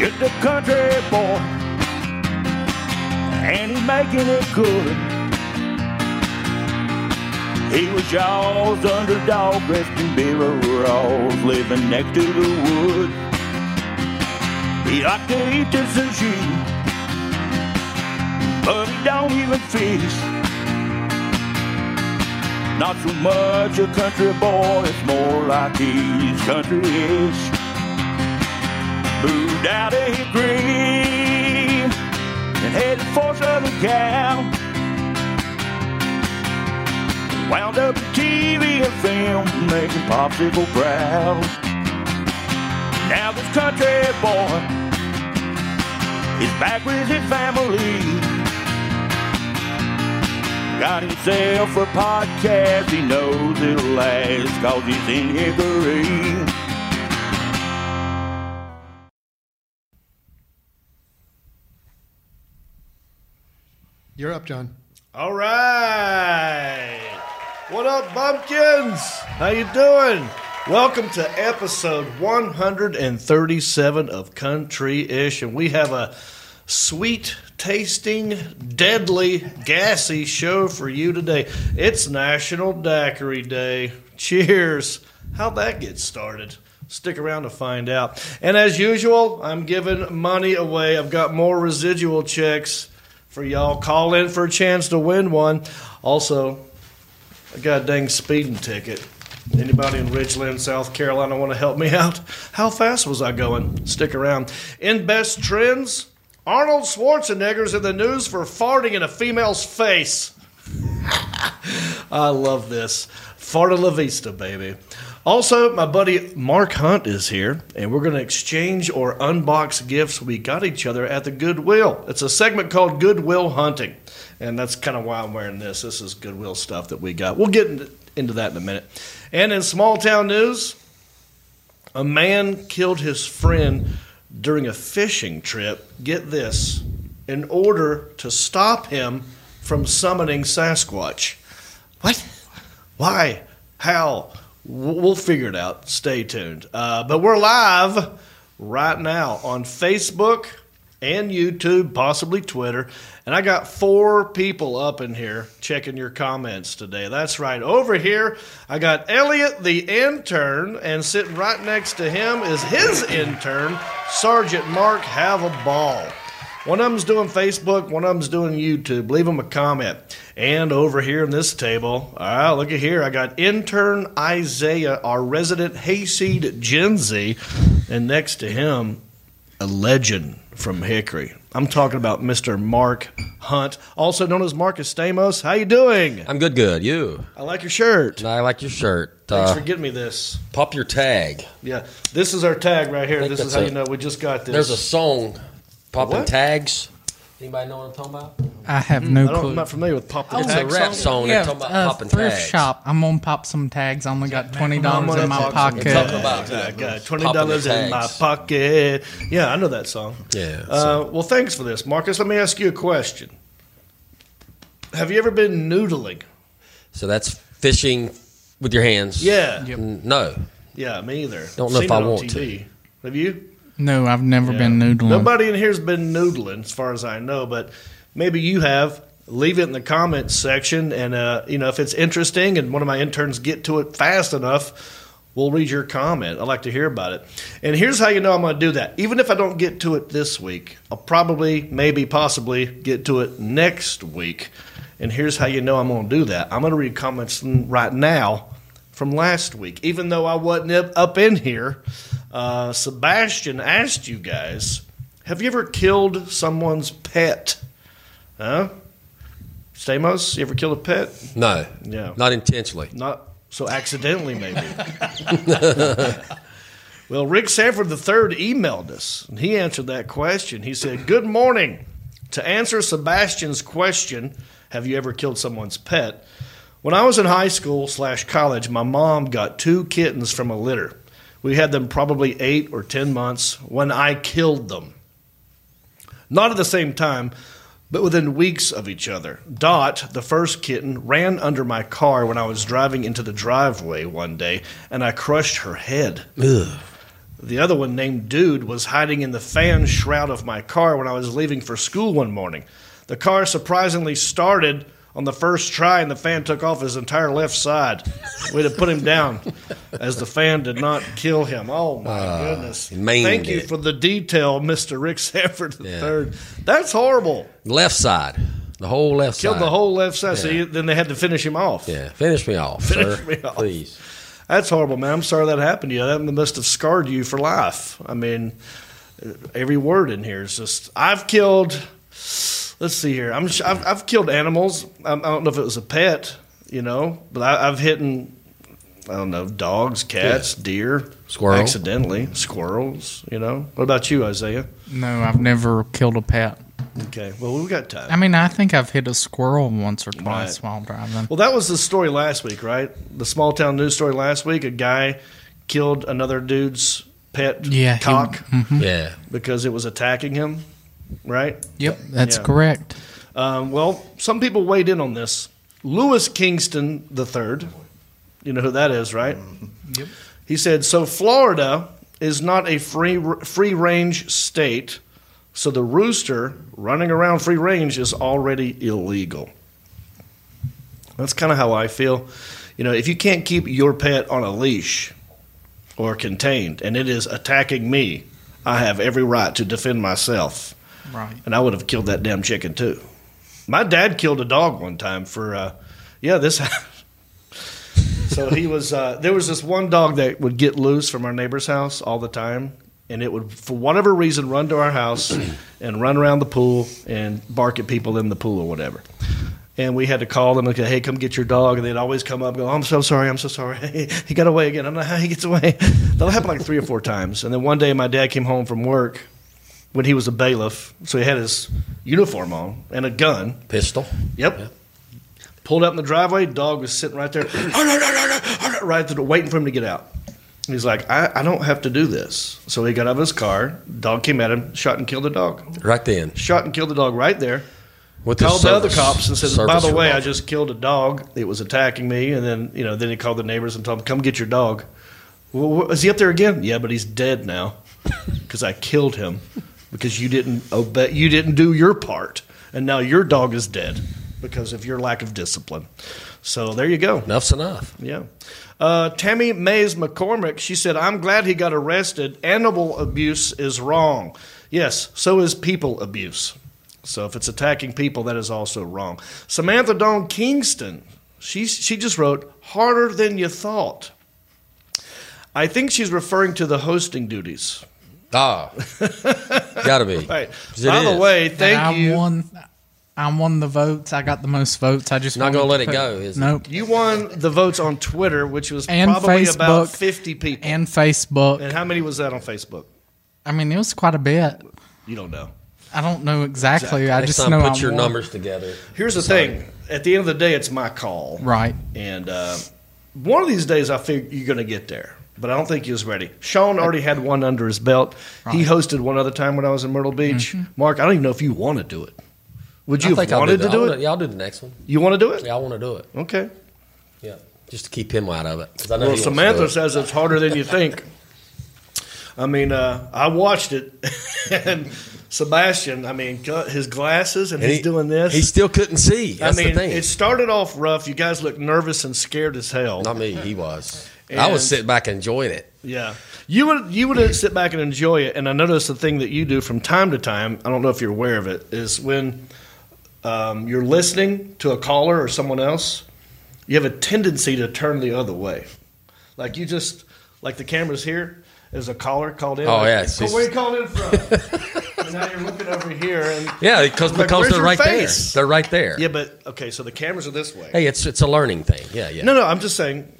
just a country boy, and he's making it good. He was y'all's underdog, dressed in beer overalls, living next to the wood. He liked to eat the sushi, but he don't even fish. Not so much a country boy, it's more like he's country-ish. Moved out of Hickory and headed for Southern Cal. Wound up in TV and film, making popsicle proud. Now this country boy is back with his family. Got himself a podcast, he knows it'll last, cause he's in Hickory. You're up, John. All right. What up, bumpkins? How you doing? Welcome to episode 137 of Country Ish, and we have a sweet tasting, deadly, gassy show for you today. It's National Daiquiri Day. Cheers. How'd that get started? Stick around to find out. And as usual, I'm giving money away. I've got more residual checks for y'all. Call in for a chance to win one. Also, I got a dang speeding ticket. Anybody in Ridgeland, South Carolina want to help me out? How fast was I going? Stick around. In best trends, Arnold Schwarzenegger's in the news for farting in a female's face. I love this. Farta la vista, baby. Also, my buddy Mark Hunt is here, and we're going to exchange or unbox gifts we got each other at the Goodwill. It's a segment called Goodwill Hunting, and that's kind of why I'm wearing this. This is Goodwill stuff that we got. We'll get into, that in a minute. And in small town news, a man killed his friend during a fishing trip. Get this, in order to stop him from summoning Sasquatch. What? Why? How? We'll figure it out. Stay tuned. Uh, but we're live right now on Facebook and YouTube, possibly Twitter. And I got four people up in here checking your comments today. That's right. Over here, I got Elliot, the intern, and sitting right next to him is his intern, Sergeant Mark Have a Ball. One of them's doing Facebook, one of them's doing YouTube. Leave them a comment. And over here in this table, ah, look at here. I got intern Isaiah, our resident hayseed Gen Z, and next to him, a legend from Hickory. I'm talking about Mr. Mark Hunt, also known as Marcus Stamos. How you doing? I'm good, good. You? I like your shirt. I like your shirt. Thanks Uh, for getting me this. pop your tag. Yeah, this is our tag right here. This is how a- you know we just got this. There's a song, popping What? tags. Anybody know what I'm talking about? I have no I clue. I'm not familiar with pop the It's tag a rap song. song. yeah, They're talking about uh, popping thrift tags. shop. I'm gonna pop some tags. I only got twenty dollars in my pop some pocket. Talking about I got twenty popping dollars in my tags. pocket. Yeah, I know that song. Yeah. Uh, well, thanks for this, Marcus. Let me ask you a question. Have you ever been noodling? So that's fishing with your hands. Yeah. Yep. N- No. Yeah, me either. Don't know Seen if I it on want TV. Have you? No, I've never been noodling. Nobody in here's been noodling, as far as I know, but maybe you have. Leave it in the comments section, and uh, you know if it's interesting, and one of my interns get to it fast enough, we'll read your comment. I'd like to hear about it. And here's how you know I'm going to do that. Even if I don't get to it this week, I'll probably, maybe, possibly get to it next week. And here's how you know I'm going to do that. I'm going to read comments right now from last week, even though I wasn't up- in here. Uh, Sebastian asked you guys, have you ever killed someone's pet? Huh? Stamos, you ever killed a pet? No. Yeah. Not intentionally. Not so accidentally, maybe. well, Rick Sanford III emailed us, and he answered that question. He said, Good morning. To answer Sebastian's question, have you ever killed someone's pet? When I was in high school slash college, my mom got two kittens from a litter. We had them probably eight or ten months when I killed them. Not at the same time, but within weeks of each other. Dot, the first kitten, ran under my car when I was driving into the driveway one day, and I crushed her head. Ugh. The other one, named Dude, was hiding in the fan shroud of my car when I was leaving for school one morning. The car surprisingly started on the first try, and the fan took off his entire left side. We had to put him down as the fan did not kill him. Oh, my ah, goodness. maimed Thank you it. for the detail, Mr. Rick Sanford Yeah. III. That's horrible. Left side. The whole left side. Killed side. the whole left side, so you, then they had to finish him off. Yeah. Finish me off, Finish sir. me off. Please. That's horrible, man. I'm sorry that happened to you. That must have scarred you for life. I mean, every word in here is just. I've killed. Let's see here. I'm. I've, I've killed animals. I, I don't know if it was a pet, you know, but I, I've hit. I don't know, dogs, cats, deer, Squirrel. accidentally, squirrels. You know. What about you, Isaiah? No, I've never killed a pet. Okay. Well, we've got time. I mean, I think I've hit a squirrel once or twice Right. while driving. Well, that was the story last week, right? The small town news story last week. A guy killed another dude's pet Yeah, he- cock mm-hmm. Yeah. because it was attacking him, right? Yep, that's Yeah. correct. Um, well, some people weighed in on this. Lewis Kingston III, you know who that is, right? Yep. He said, "So Florida is not a free free range state, so the rooster running around free range is already illegal." That's kind of how I feel. You know, if you can't keep your pet on a leash or contained, and it is attacking me, I have every right to defend myself Right. and I would have killed that damn chicken too. My dad killed a dog one time for, uh, yeah, this. so he was. Uh, there was this one dog that would get loose from our neighbor's house all the time, and it would, for whatever reason, run to our house and run around the pool and bark at people in the pool or whatever. And we had to call them and go, "Hey, come get your dog." And they'd always come up, and go, "I'm so sorry, I'm so sorry. he got away again. I don't know how he gets away." That'll happen like three or four times. And then one day, my dad came home from work when he was a bailiff, so he had his uniform on and a gun. Pistol. Yep. Pulled up in the driveway. Dog was sitting right there, oh, oh, right there, waiting for him to get out. He's like, I, I don't have to do this. So he got out of his car. Dog came at him, shot and killed the dog. Right then. Shot and killed the dog right there. With Called the other cops and said, "By the way, I just killed a dog. It was attacking me." And then, you know, then he called the neighbors and told them, "Come get your dog." Well, is he up there again? Yeah, but he's dead now because I killed him because you didn't obey. You didn't do your part, and now your dog is dead because of your lack of discipline. So there you go. Enough's enough. Yeah. Uh, Tammy Mays McCormick, she said, I'm glad he got arrested. Animal abuse is wrong. Yes, so is people abuse. So if it's attacking people, that is also wrong. Samantha Dawn Kingston, she, she just wrote, harder than you thought. I think she's referring to the hosting duties. Ah, gotta be. Right. 'Cause it By the is. way, And thank I you. won. I won the votes. I got the most votes. I just Not gonna to let it put- go, is it? nope. You won the votes on Twitter, which was And probably about 50 people. And Facebook. and how many was that on Facebook? I mean, it was quite a bit. You don't know. I don't know exactly. I Next just time, know put I your won. numbers together. Here's the Sorry. thing. At the end of the day, it's my call. Right. And uh, one of these days, I figure you're going to get there. But I don't think he was ready. Sean already had one under his belt. He hosted one other time when I was in Myrtle Beach. Mark, I don't even know if you want to do it. Would you I have think I'll wanted do to do I'll it? wanna- Yeah, I'll do the next one. You want to do it? Yeah, I want to do it. Okay. Yeah, just to keep him out of it. 'cause I know Well, he wants to do Samantha it. says it's harder than you think. I mean, uh, I watched it, and Sebastian, I mean, got his glasses, and, And he's he- doing this. He still couldn't see. That's I mean, the thing. it started off rough. You guys looked nervous and scared as hell. Not me. He was. I was And- sitting back enjoying it. Yeah, you would you would sit back and enjoy it. And I noticed the thing that you do from time to time. I don't know if you're aware of it. Is when um, you're listening to a caller or someone else, you have a tendency to turn the other way. Like you just like the cameras here. There's a caller called in. Oh, like, yeah, it's "Oh, where you calling in from? and now you're looking over here, and Yeah, because Like, because they're right face? there. They're right there. yeah, but okay, so the cameras are this way. Hey, it's it's a learning thing. Yeah, yeah. No, no, I'm just saying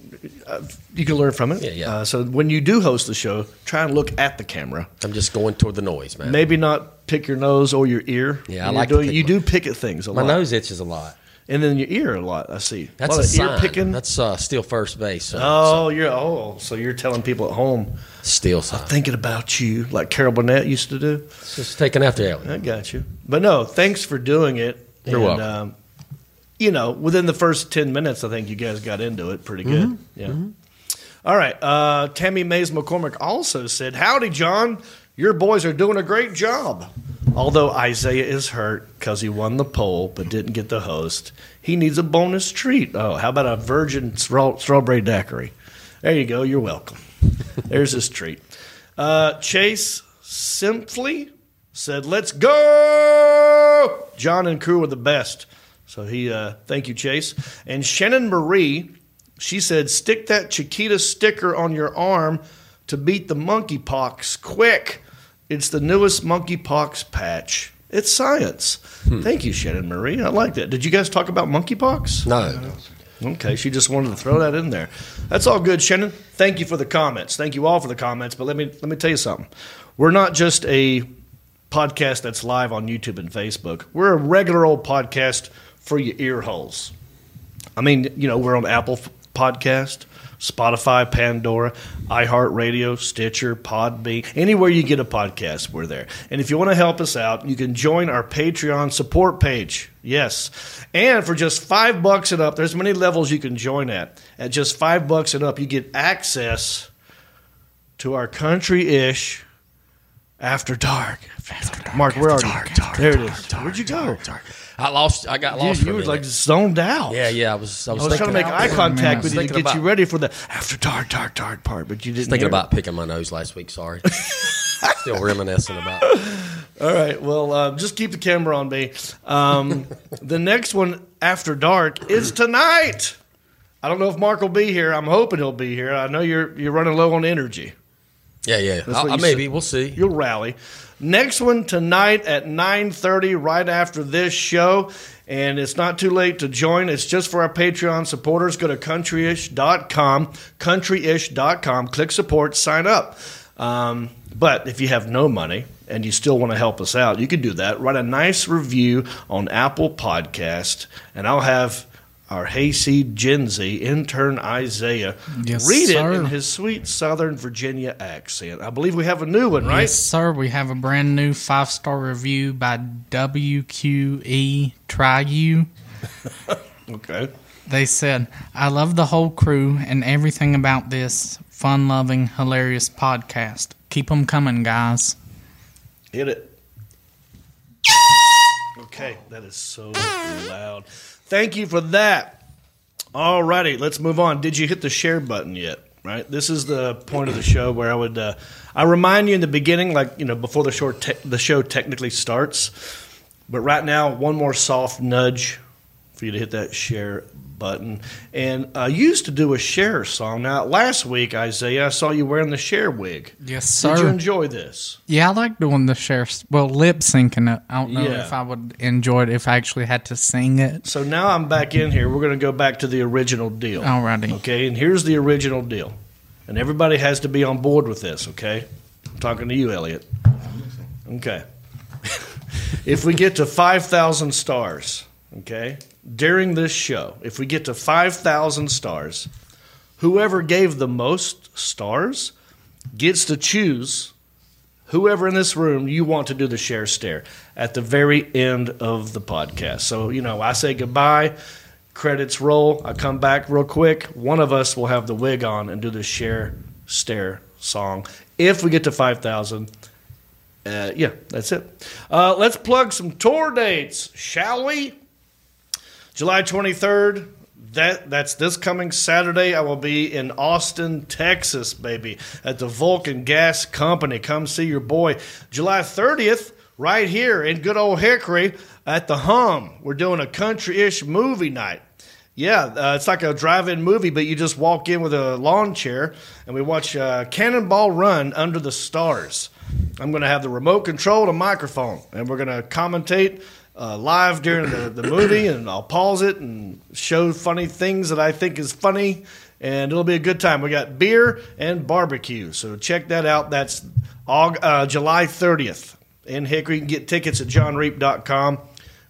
uh, you can learn from it. Yeah, yeah. Uh, so when you do host the show, try and look at the camera. I'm just going toward the noise, man. Maybe not pick your nose or your ear. Yeah, I like you're to pick you my- do pick at things a My lot, My nose itches a lot. and then your ear a lot. I see. That's lot a of ear picking. That's uh, still first base. So, oh, you're oh, so you're telling people at home still sign. thinking about you, like Carol Burnett used to do. It's just taking after Elliot. I got you, but no, thanks for doing it. You're and, welcome. Um, you know, within the first ten minutes, I think you guys got into it pretty good. Mm-hmm. Yeah. All right. Uh, Tammy Mays McCormick also said, Howdy, John. Your boys are doing a great job. Although Isaiah is hurt because he won the poll but didn't get the host, he needs a bonus treat. Oh, how about a virgin straw- strawberry daiquiri? There you go. You're welcome. There's his treat. Uh, Chase Simply said, Let's go! John and crew are the best. So he, uh, thank you, Chase. And Shannon Marie, she said, Stick that Chiquita sticker on your arm to beat the monkeypox quick. It's the newest monkeypox patch. It's science. Thank you, Shannon Marie. I like that. Did you guys talk about monkeypox? No. Okay, she just wanted to throw that in there. That's all good, Shannon. Thank you for the comments. Thank you all for the comments. But let me let me tell you something. We're not just a podcast that's live on YouTube and Facebook. We're a regular old podcast for your ear holes. I mean, you know, we're on Apple Podcast, Spotify, Pandora, iHeartRadio, Stitcher, Podbean, anywhere you get a podcast, we're there. And if you want to help us out, you can join our Patreon support page. Yes, and for just five bucks and up, there's many levels you can join at. At just five bucks and up, you get access to our country-ish after dark. Mark, where are you? there it is. Where'd you go? I lost. I got lost. you were like zoned out. yeah, yeah. I was. I was, I was trying to make eye contact with you to get you ready for the after dark, dark, dark part, but you didn't. thinking about picking my nose last week. Sorry. Still reminiscing about. All right, well, uh, just keep the camera on me. Um, the next one after dark is tonight. I don't know if Mark will be here. I'm hoping he'll be here. I know you're you're running low on energy. Yeah, yeah. what I'll, you I, maybe said. we'll see. You'll rally. Next one tonight at 9:30 right after this show and it's not too late to join. It's just for our Patreon supporters. Go to countryish.com, countryish.com, click support, sign up. Um, but if you have no money and you still want to help us out, you can do that. Write a nice review on Apple Podcast and I'll have our hayseed Gen Z intern Isaiah Yes, read sir. it in his sweet Southern Virginia accent. I believe we have a new one, right? Yes, sir. We have a brand new five star review by WQE Try You. Okay. They said, I love the whole crew and everything about this fun loving, hilarious podcast. Keep them coming, guys. Hit it. Okay, that is so loud. Thank you for that. All righty, let's move on. Did you hit the share button yet? Right, this is the point of the show where I would uh, I remind you in the beginning, like you know, before the short te- the show technically starts. But right now, one more soft nudge for you to hit that share button. And I used to do a share song. Now, last week, Isaiah, I saw you wearing the share wig. Yes, Did you sir. enjoy this? Yeah, I like doing the share. Well, lip syncing it. I don't know Yeah. if I would enjoy it if I actually had to sing it. So now I'm back in here. We're going to go back to the original deal. Alrighty. Okay, and here's the original deal. And everybody has to be on board with this, okay? I'm talking to you, Elliot. Okay. if we get to 5,000 stars, okay, during this show, if we get to 5,000 stars, whoever gave the most stars gets to choose whoever in this room you want to do the share stare at the very end of the podcast. So, you know, I say goodbye, credits roll, I come back real quick. One of us will have the wig on and do the share stare song. If we get to 5,000, uh, yeah, that's it. Uh, let's plug some tour dates, shall we? July 23rd. That that's this coming Saturday. I will be in Austin, Texas, baby, at the Vulcan Gas Company. Come see your boy. July 30th, right here in good old Hickory at the Hum. We're doing a country-ish movie night. Yeah, uh, it's like a drive-in movie, but you just walk in with a lawn chair, and we watch uh, Cannonball Run under the stars. I'm going to have the remote control and a microphone, and we're going to commentate uh, live during the, the movie, and I'll pause it and show funny things that I think is funny, and it'll be a good time. We got beer and barbecue, so check that out. That's Aug- uh, July 30th in Hickory. You can get tickets at johnreep.com.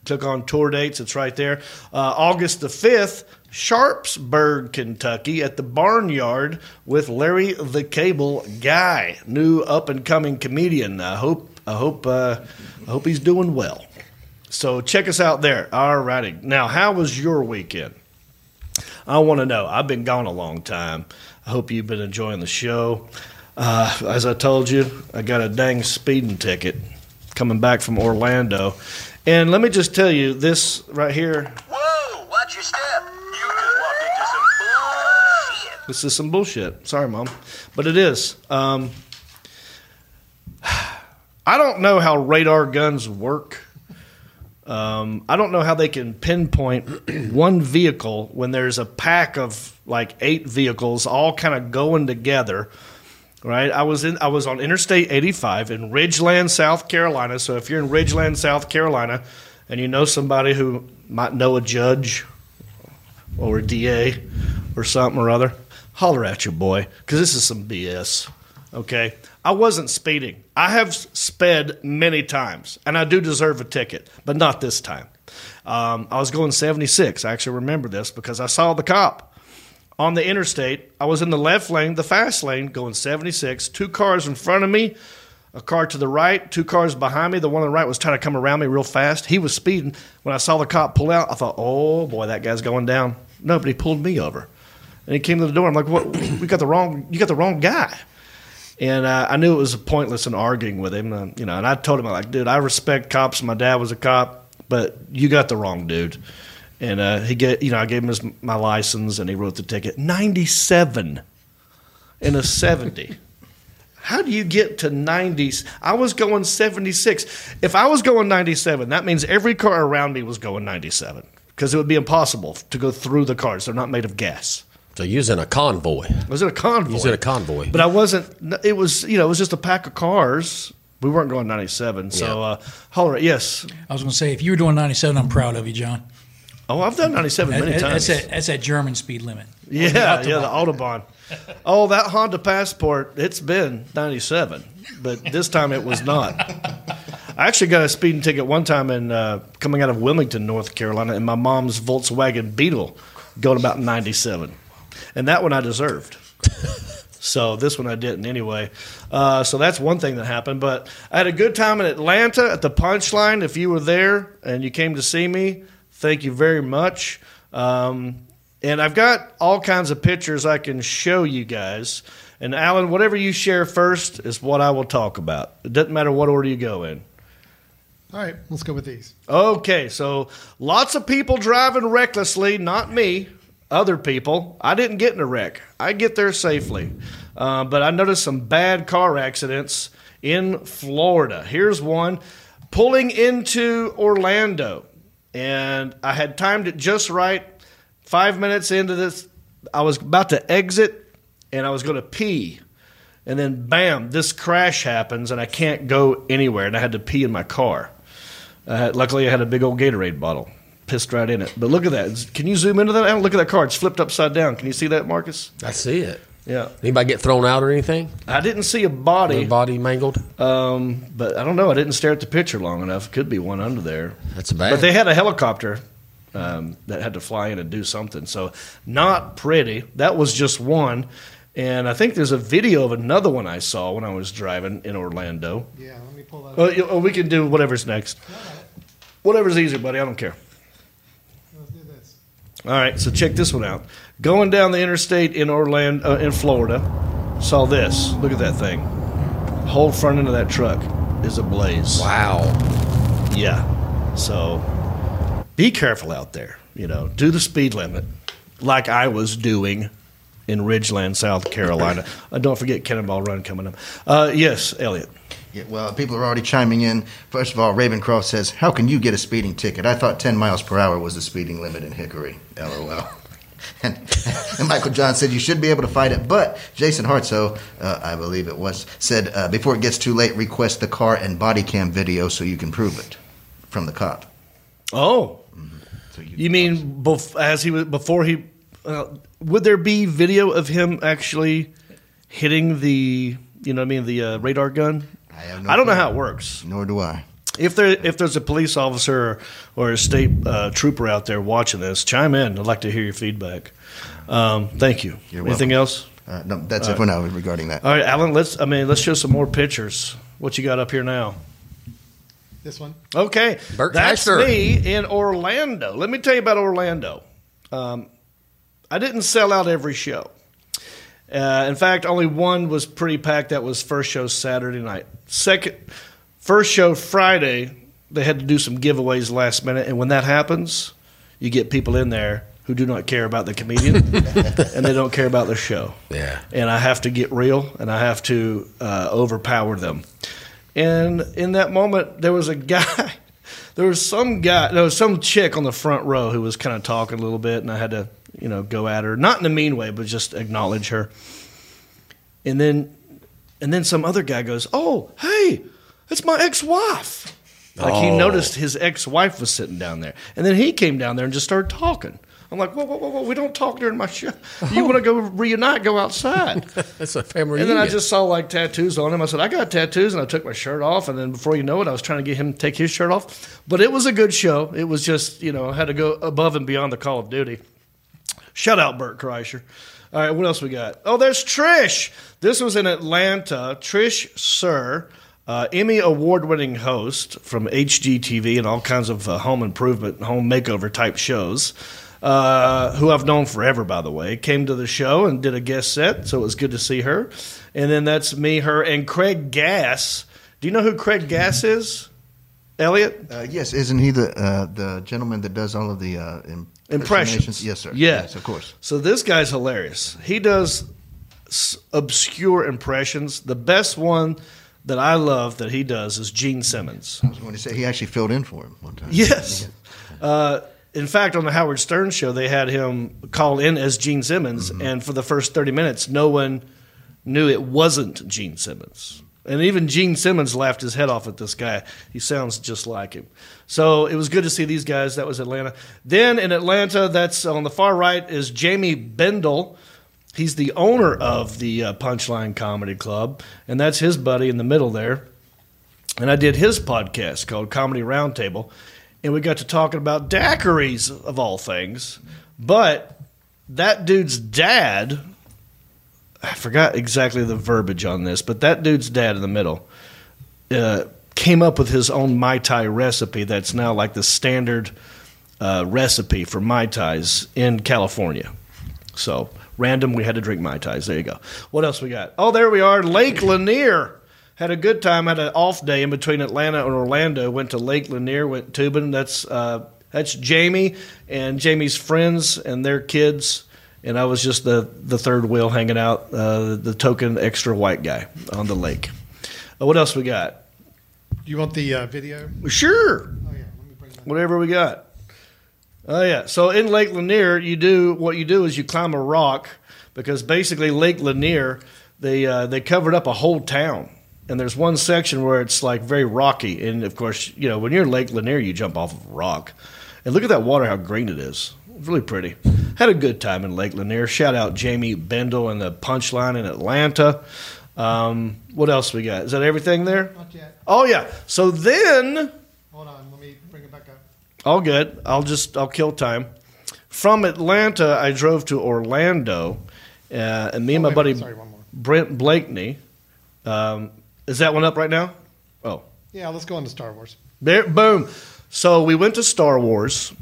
Click on tour dates, it's right there. Uh, August the 5th, Sharpsburg, Kentucky, at the Barnyard with Larry the Cable Guy, new up and coming comedian. I hope, I hope, uh, I hope he's doing well. So check us out there. All righty. Now, how was your weekend? I want to know. I've been gone a long time. I hope you've been enjoying the show. Uh, as I told you, I got a dang speeding ticket coming back from Orlando. And let me just tell you this right here Whoa, watch your step. You just walked into some bullshit. This is some bullshit. Sorry, mom, but it is. Um, I don't know how radar guns work. Um, I don't know how they can pinpoint one vehicle when there's a pack of like eight vehicles all kind of going together. Right, I was in. I was on Interstate 85 in Ridgeland, South Carolina. So if you're in Ridgeland, South Carolina, and you know somebody who might know a judge or a DA or something or other, holler at your boy because this is some BS. Okay, I wasn't speeding. I have sped many times, and I do deserve a ticket, but not this time. Um, I was going 76. I actually remember this because I saw the cop on the interstate. I was in the left lane, the fast lane, going 76. Two cars in front of me, a car to the right, two cars behind me. The one on the right was trying to come around me real fast. He was speeding. When I saw the cop pull out, I thought, "Oh boy, that guy's going down." Nobody pulled me over, and he came to the door. I'm like, "What? We got the wrong. You got the wrong guy." And uh, I knew it was pointless in arguing with him, uh, you know. And I told him, I'm like, dude, I respect cops. My dad was a cop, but you got the wrong dude. And uh, he get, you know, I gave him his, my license, and he wrote the ticket. Ninety-seven in a seventy. How do you get to 90s? I was going 76. If I was going 97, that means every car around me was going 97 because it would be impossible to go through the cars. They're not made of gas. So using a convoy. Was it a convoy? Using a convoy. But I wasn't. It was you know it was just a pack of cars. We weren't going 97. So Yeah. uh, holler at yes. I was going to say, if you were doing 97, I'm proud of you, John. Oh, I've done 97 many That- times. That's that, that's that German speed limit. Yeah, yeah, the Autobahn. Oh, that Honda Passport, it's been 97, but this time it was not. I actually got a speeding ticket one time in uh, coming out of Wilmington, North Carolina, in my mom's Volkswagen Beetle going about 97. And that one I deserved. So this one I didn't anyway. Uh, so that's one thing that happened. But I had a good time in Atlanta at the Punchline. If you were there and you came to see me, thank you very much. Um, and I've got all kinds of pictures I can show you guys. And Alan, whatever you share first is what I will talk about. It doesn't matter what order you go in. All right, let's go with these. Okay, so lots of people driving recklessly, not me, other people. I didn't get in a wreck. I get there safely. Uh, but I noticed some bad car accidents in Florida. Here's one pulling into Orlando. And I had timed it just right. Five minutes into this, I was about to exit and I was going to pee. And then, bam, this crash happens and I can't go anywhere. And I had to pee in my car. Uh, luckily, I had a big old Gatorade bottle. Pissed right in it. But look at that. Can you zoom into that? Look at that car. It's flipped upside down. Can you see that, Marcus? I see it. Yeah. Anybody get thrown out or anything? I didn't see a body, Their body mangled? um, but I don't know. I didn't stare at the picture long enough. Could be one under there. That's bad. But they had a helicopter um, that had to fly in and do something. So not pretty. That was just one. And I think there's a video of another one I saw when I was driving in Orlando. Yeah, let me pull that up. you- oh, we can do whatever's next. Whatever's easier, buddy. I don't care. Let's do this. All right, so check this one out. Going down the interstate in Orlando, uh, in Florida, saw this. Look at that thing. Whole front end of that truck is ablaze. wow. Yeah. So be careful out there. You know, do the speed limit like I was doing in Ridgeland, South Carolina. Uh, don't forget Cannonball Run coming up. Uh, yes, Elliot. Yeah, well, people are already chiming in. First of all, Ravencroft says, "How can you get a speeding ticket? I thought 10 miles per hour was the speeding limit in Hickory." LOL. And, and Michael John said you should be able to fight it, but Jason Hartso, uh, I believe it was, said uh, before it gets too late, request the car and body cam video so you can prove it from the cop. Oh, So you mean bef- as he was before he? Uh, would there be video of him actually hitting the? You know, what I mean, the uh, radar gun. I have no I don't know how it works. Nor do I. If there if there's a police officer or a state uh, trooper out there watching this, chime in. I'd like to hear your feedback. Um, thank you. You're Anything welcome. else? Uh, no, that's it for now regarding that. All right, Alan. Let's. I mean, let's show some more pictures. What you got up here now? This one. Okay, Bert that's Kreischer. me in Orlando. Let me tell you about Orlando. Um, I didn't sell out every show, Uh, in fact, only one was pretty packed. That was first show Saturday night. Second, first show Friday, they had to do some giveaways last minute, and when that happens, you get people in there who do not care about the comedian and they don't care about the show. Yeah. And I have to get real and I have to uh, overpower them. And in that moment, there was a guy, there was some guy, there was some chick on the front row who was kind of talking a little bit, and I had to, you know, go at her, not in a mean way, but just acknowledge her. And then, and then some other guy goes, "Oh, hey, it's my ex-wife." Like he Oh. noticed his ex-wife was sitting down there, and then he came down there and just started talking. I'm like, whoa, whoa, whoa, whoa! We don't talk during my show. You want to go reunite? Go outside. That's a family And then I just saw like tattoos on him. I said, I got tattoos, and I took my shirt off. And then before you know it, I was trying to get him to take his shirt off. But it was a good show. It was just, you know, I had to go above and beyond the Call of Duty. Shout out Bert Kreischer. All right, what else we got? Oh, there's Trish. This was in Atlanta. Trish Suhr, uh, Emmy award winning host from HGTV and all kinds of uh, home improvement, home makeover type shows, uh, who I've known forever, by the way, came to the show and did a guest set, so it was good to see her. And then that's me, her, and Craig Gass. Do you know who Craig Gass is? Elliot? Uh, yes, isn't he the uh, the gentleman that does all of the uh, Impressions. Yes, sir. Yeah. Yes, of course. So this guy's hilarious. He does s- obscure impressions. The best one that I love that he does is Gene Simmons. I was going to say he actually filled in for him one time. Yes. Uh, in fact, on the Howard Stern show, they had him call in as Gene Simmons, and for the first 30 minutes, no one knew it wasn't Gene Simmons. And even Gene Simmons laughed his head off at this guy. He sounds just like him. So it was good to see these guys. That was Atlanta. Then in Atlanta, that's on the far right is Jamie Bendel. He's the owner of the uh, Punchline Comedy Club, and that's his buddy in the middle there. And I did his podcast called Comedy Roundtable, and we got to talking about daiquiris of all things. But that dude's dad, I forgot exactly the verbiage on this, but that dude's dad in the middle uh, came up with his own Mai Tai recipe that's now like the standard uh, recipe for Mai Tais in California. So random, we had to drink Mai Tais. There you go. What else we got? Oh, there we are. Lake Lanier. Had a good time. Had an off day in between Atlanta and Orlando. Went to Lake Lanier. Went tubing. That's uh, that's Jamie and Jamie's friends and their kids. And I was just the the third wheel hanging out, uh, the token extra white guy on the lake. Uh, what else we got? Do you want the uh, video? Sure. Oh yeah, let me bring that. whatever we got. Oh yeah. So in Lake Lanier, you do what you do is you climb a rock because basically Lake Lanier they uh, they covered up a whole town, and there's one section where it's like very rocky, and of course you know when you're in Lake Lanier, you jump off of a rock, and look at that water, how green it is. Really pretty. Had a good time in Lake Lanier. Shout out Jamie Bendel and the Punchline in Atlanta. Um, what else we got? Is that everything there? Not yet. Oh yeah. So then. Hold on. Let me bring it back up. All good. I'll just I'll kill time. From Atlanta, I drove to Orlando, uh, and me and Oh, my buddy sorry, one more. Brent Blakeney. Um, is that one up right now? Oh, Yeah, let's go on to Star Wars. there, boom. So we went to Star Wars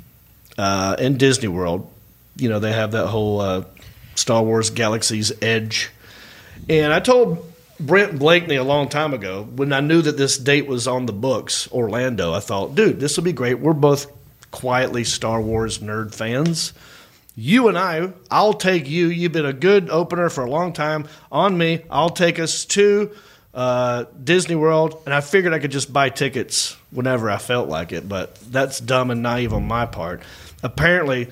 uh, in Disney World. You know they have that whole uh, Star Wars Galaxy's Edge, and I told Brent Blakeney a long time ago when I knew that this date was on the books, Orlando. I thought, dude, this will be great. We're both quietly Star Wars nerd fans. You and I, I'll take you. You've been a good opener for a long time. On me, I'll take us to uh, Disney World, and I figured I could just buy tickets whenever I felt like it. But that's dumb and naive on my part. Apparently,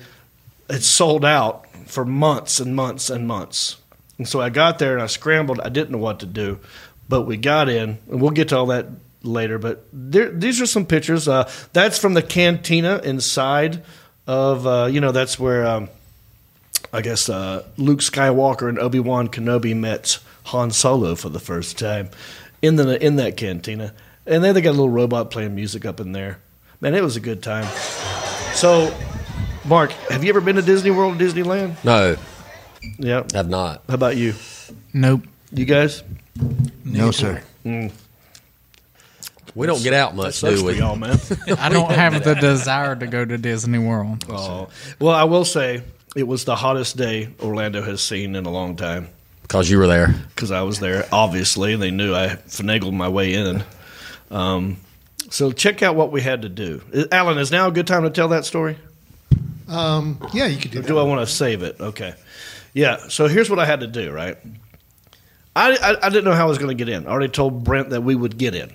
it sold out for months and months and months. And so I got there and I scrambled. I didn't know what to do, but we got in, and we'll get to all that later. But there, these are some pictures. Uh, that's from the cantina inside of, uh, you know, that's where um, I guess uh, Luke Skywalker and Obi Wan Kenobi met Han Solo for the first time in the in that cantina. And then they got a little robot playing music up in there. Man, it was a good time. So, Mark, have you ever been to Disney World, or Disneyland? No, Yeah. have not. How about you? Nope. You guys? No, sir. We don't get out much, do we? y'all, man. I don't have the desire to go to Disney World. oh. Well, I will say it was the hottest day Orlando has seen in a long time. Because you were there. because I was there. Obviously, they knew I finagled my way in. Um, so check out what we had to do. Alan, is now a good time to tell that story? Um, yeah, you could do Or that. do I want to save it? Okay. Yeah. So here's what I had to do. Right. I I, I didn't know how I was going to get in. I already told Brent that we would get in,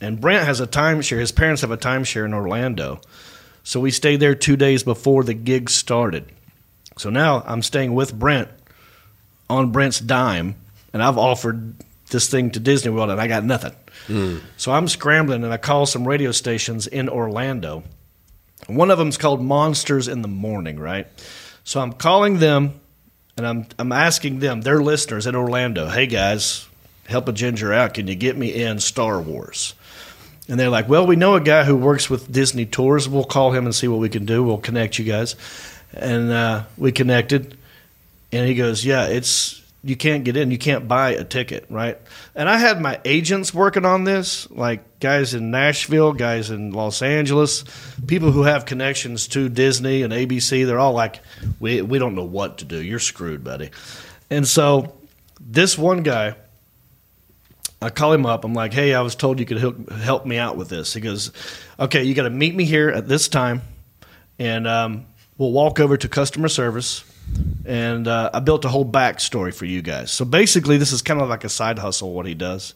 and Brent has a timeshare. His parents have a timeshare in Orlando, so we stayed there two days before the gig started. So now I'm staying with Brent on Brent's dime, and I've offered this thing to Disney World, and I got nothing. So I'm scrambling, and I call some radio stations in Orlando. One of them's called Monsters in the Morning, right? So I'm calling them, and I'm I'm asking them, their listeners in Orlando, hey guys, help a ginger out. Can you get me in Star Wars? And they're like, well, we know a guy who works with Disney Tours. We'll call him and see what we can do. We'll connect you guys. And uh, we connected, and he goes, yeah, it's you can't get in. You can't buy a ticket, right? And I had my agents working on this, like guys in Nashville, guys in Los Angeles, people who have connections to Disney and ABC. They're all like, we we don't know what to do. You're screwed, buddy. And so this one guy, I call him up. I'm like, hey, I was told you could help, me out with this. He goes, okay, you got to meet me here at this time, and um, we'll walk over to customer service. And uh, I built a whole backstory for you guys. So basically, this is kind of like a side hustle, what he does.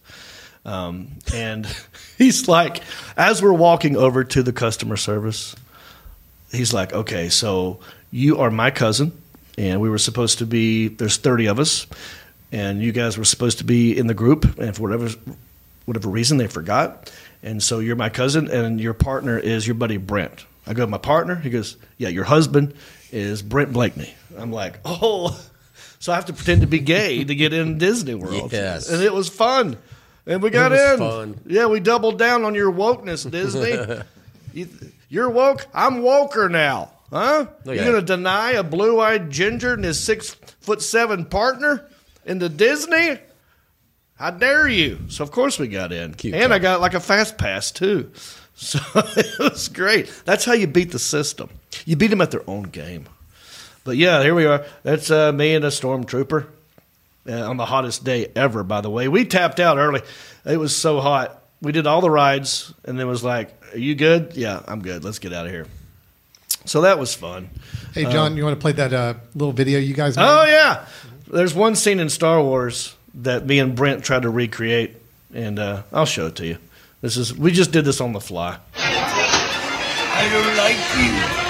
Um, and he's like, as we're walking over to the customer service, he's like, okay, so you are my cousin, and we were supposed to be, there's 30 of us, and you guys were supposed to be in the group, and for whatever, whatever reason, they forgot. And so you're my cousin, and your partner is your buddy Brent. I go, my partner? He goes, yeah, your husband is Brent Blakeney. I'm like, oh. So I have to pretend to be gay to get in Disney World. Yes. And it was fun. And we got was in. fun. Yeah, we doubled down on your wokeness, Disney. you, you're woke. I'm woker now. Huh? Oh, Look You're going to deny a blue eyed ginger and his six foot seven partner into Disney? How dare you? So, of course, we got in. Cute and I got like a fast pass, too. So it was great. That's how you beat the system. You beat them at their own game. But yeah, here we are. That's uh, me and a stormtrooper uh, on the hottest day ever. By the way, we tapped out early. It was so hot. We did all the rides, and then was like, "Are you good? Yeah, I'm good. Let's get out of here." So that was fun. Hey, John, you want to play that uh, little video you guys made? Oh yeah, there's one scene in Star Wars that me and Brent tried to recreate, and uh, I'll show it to you. This is we just did this on the fly. I don't like you.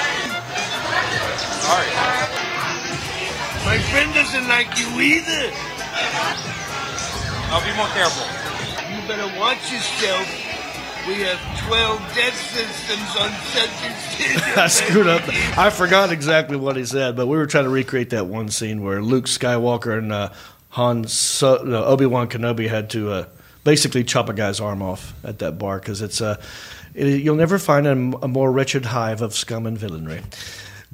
Friend doesn't like you either. I'll be more careful. You better watch yourself. We have 12 death systems on Sector I screwed up. I forgot exactly what he said, but we were trying to recreate that one scene where Luke Skywalker and uh, Han so, no, Obi Wan Kenobi had to uh, basically chop a guy's arm off at that bar because it's uh, it, you'll never find a, a more wretched hive of scum and villainy.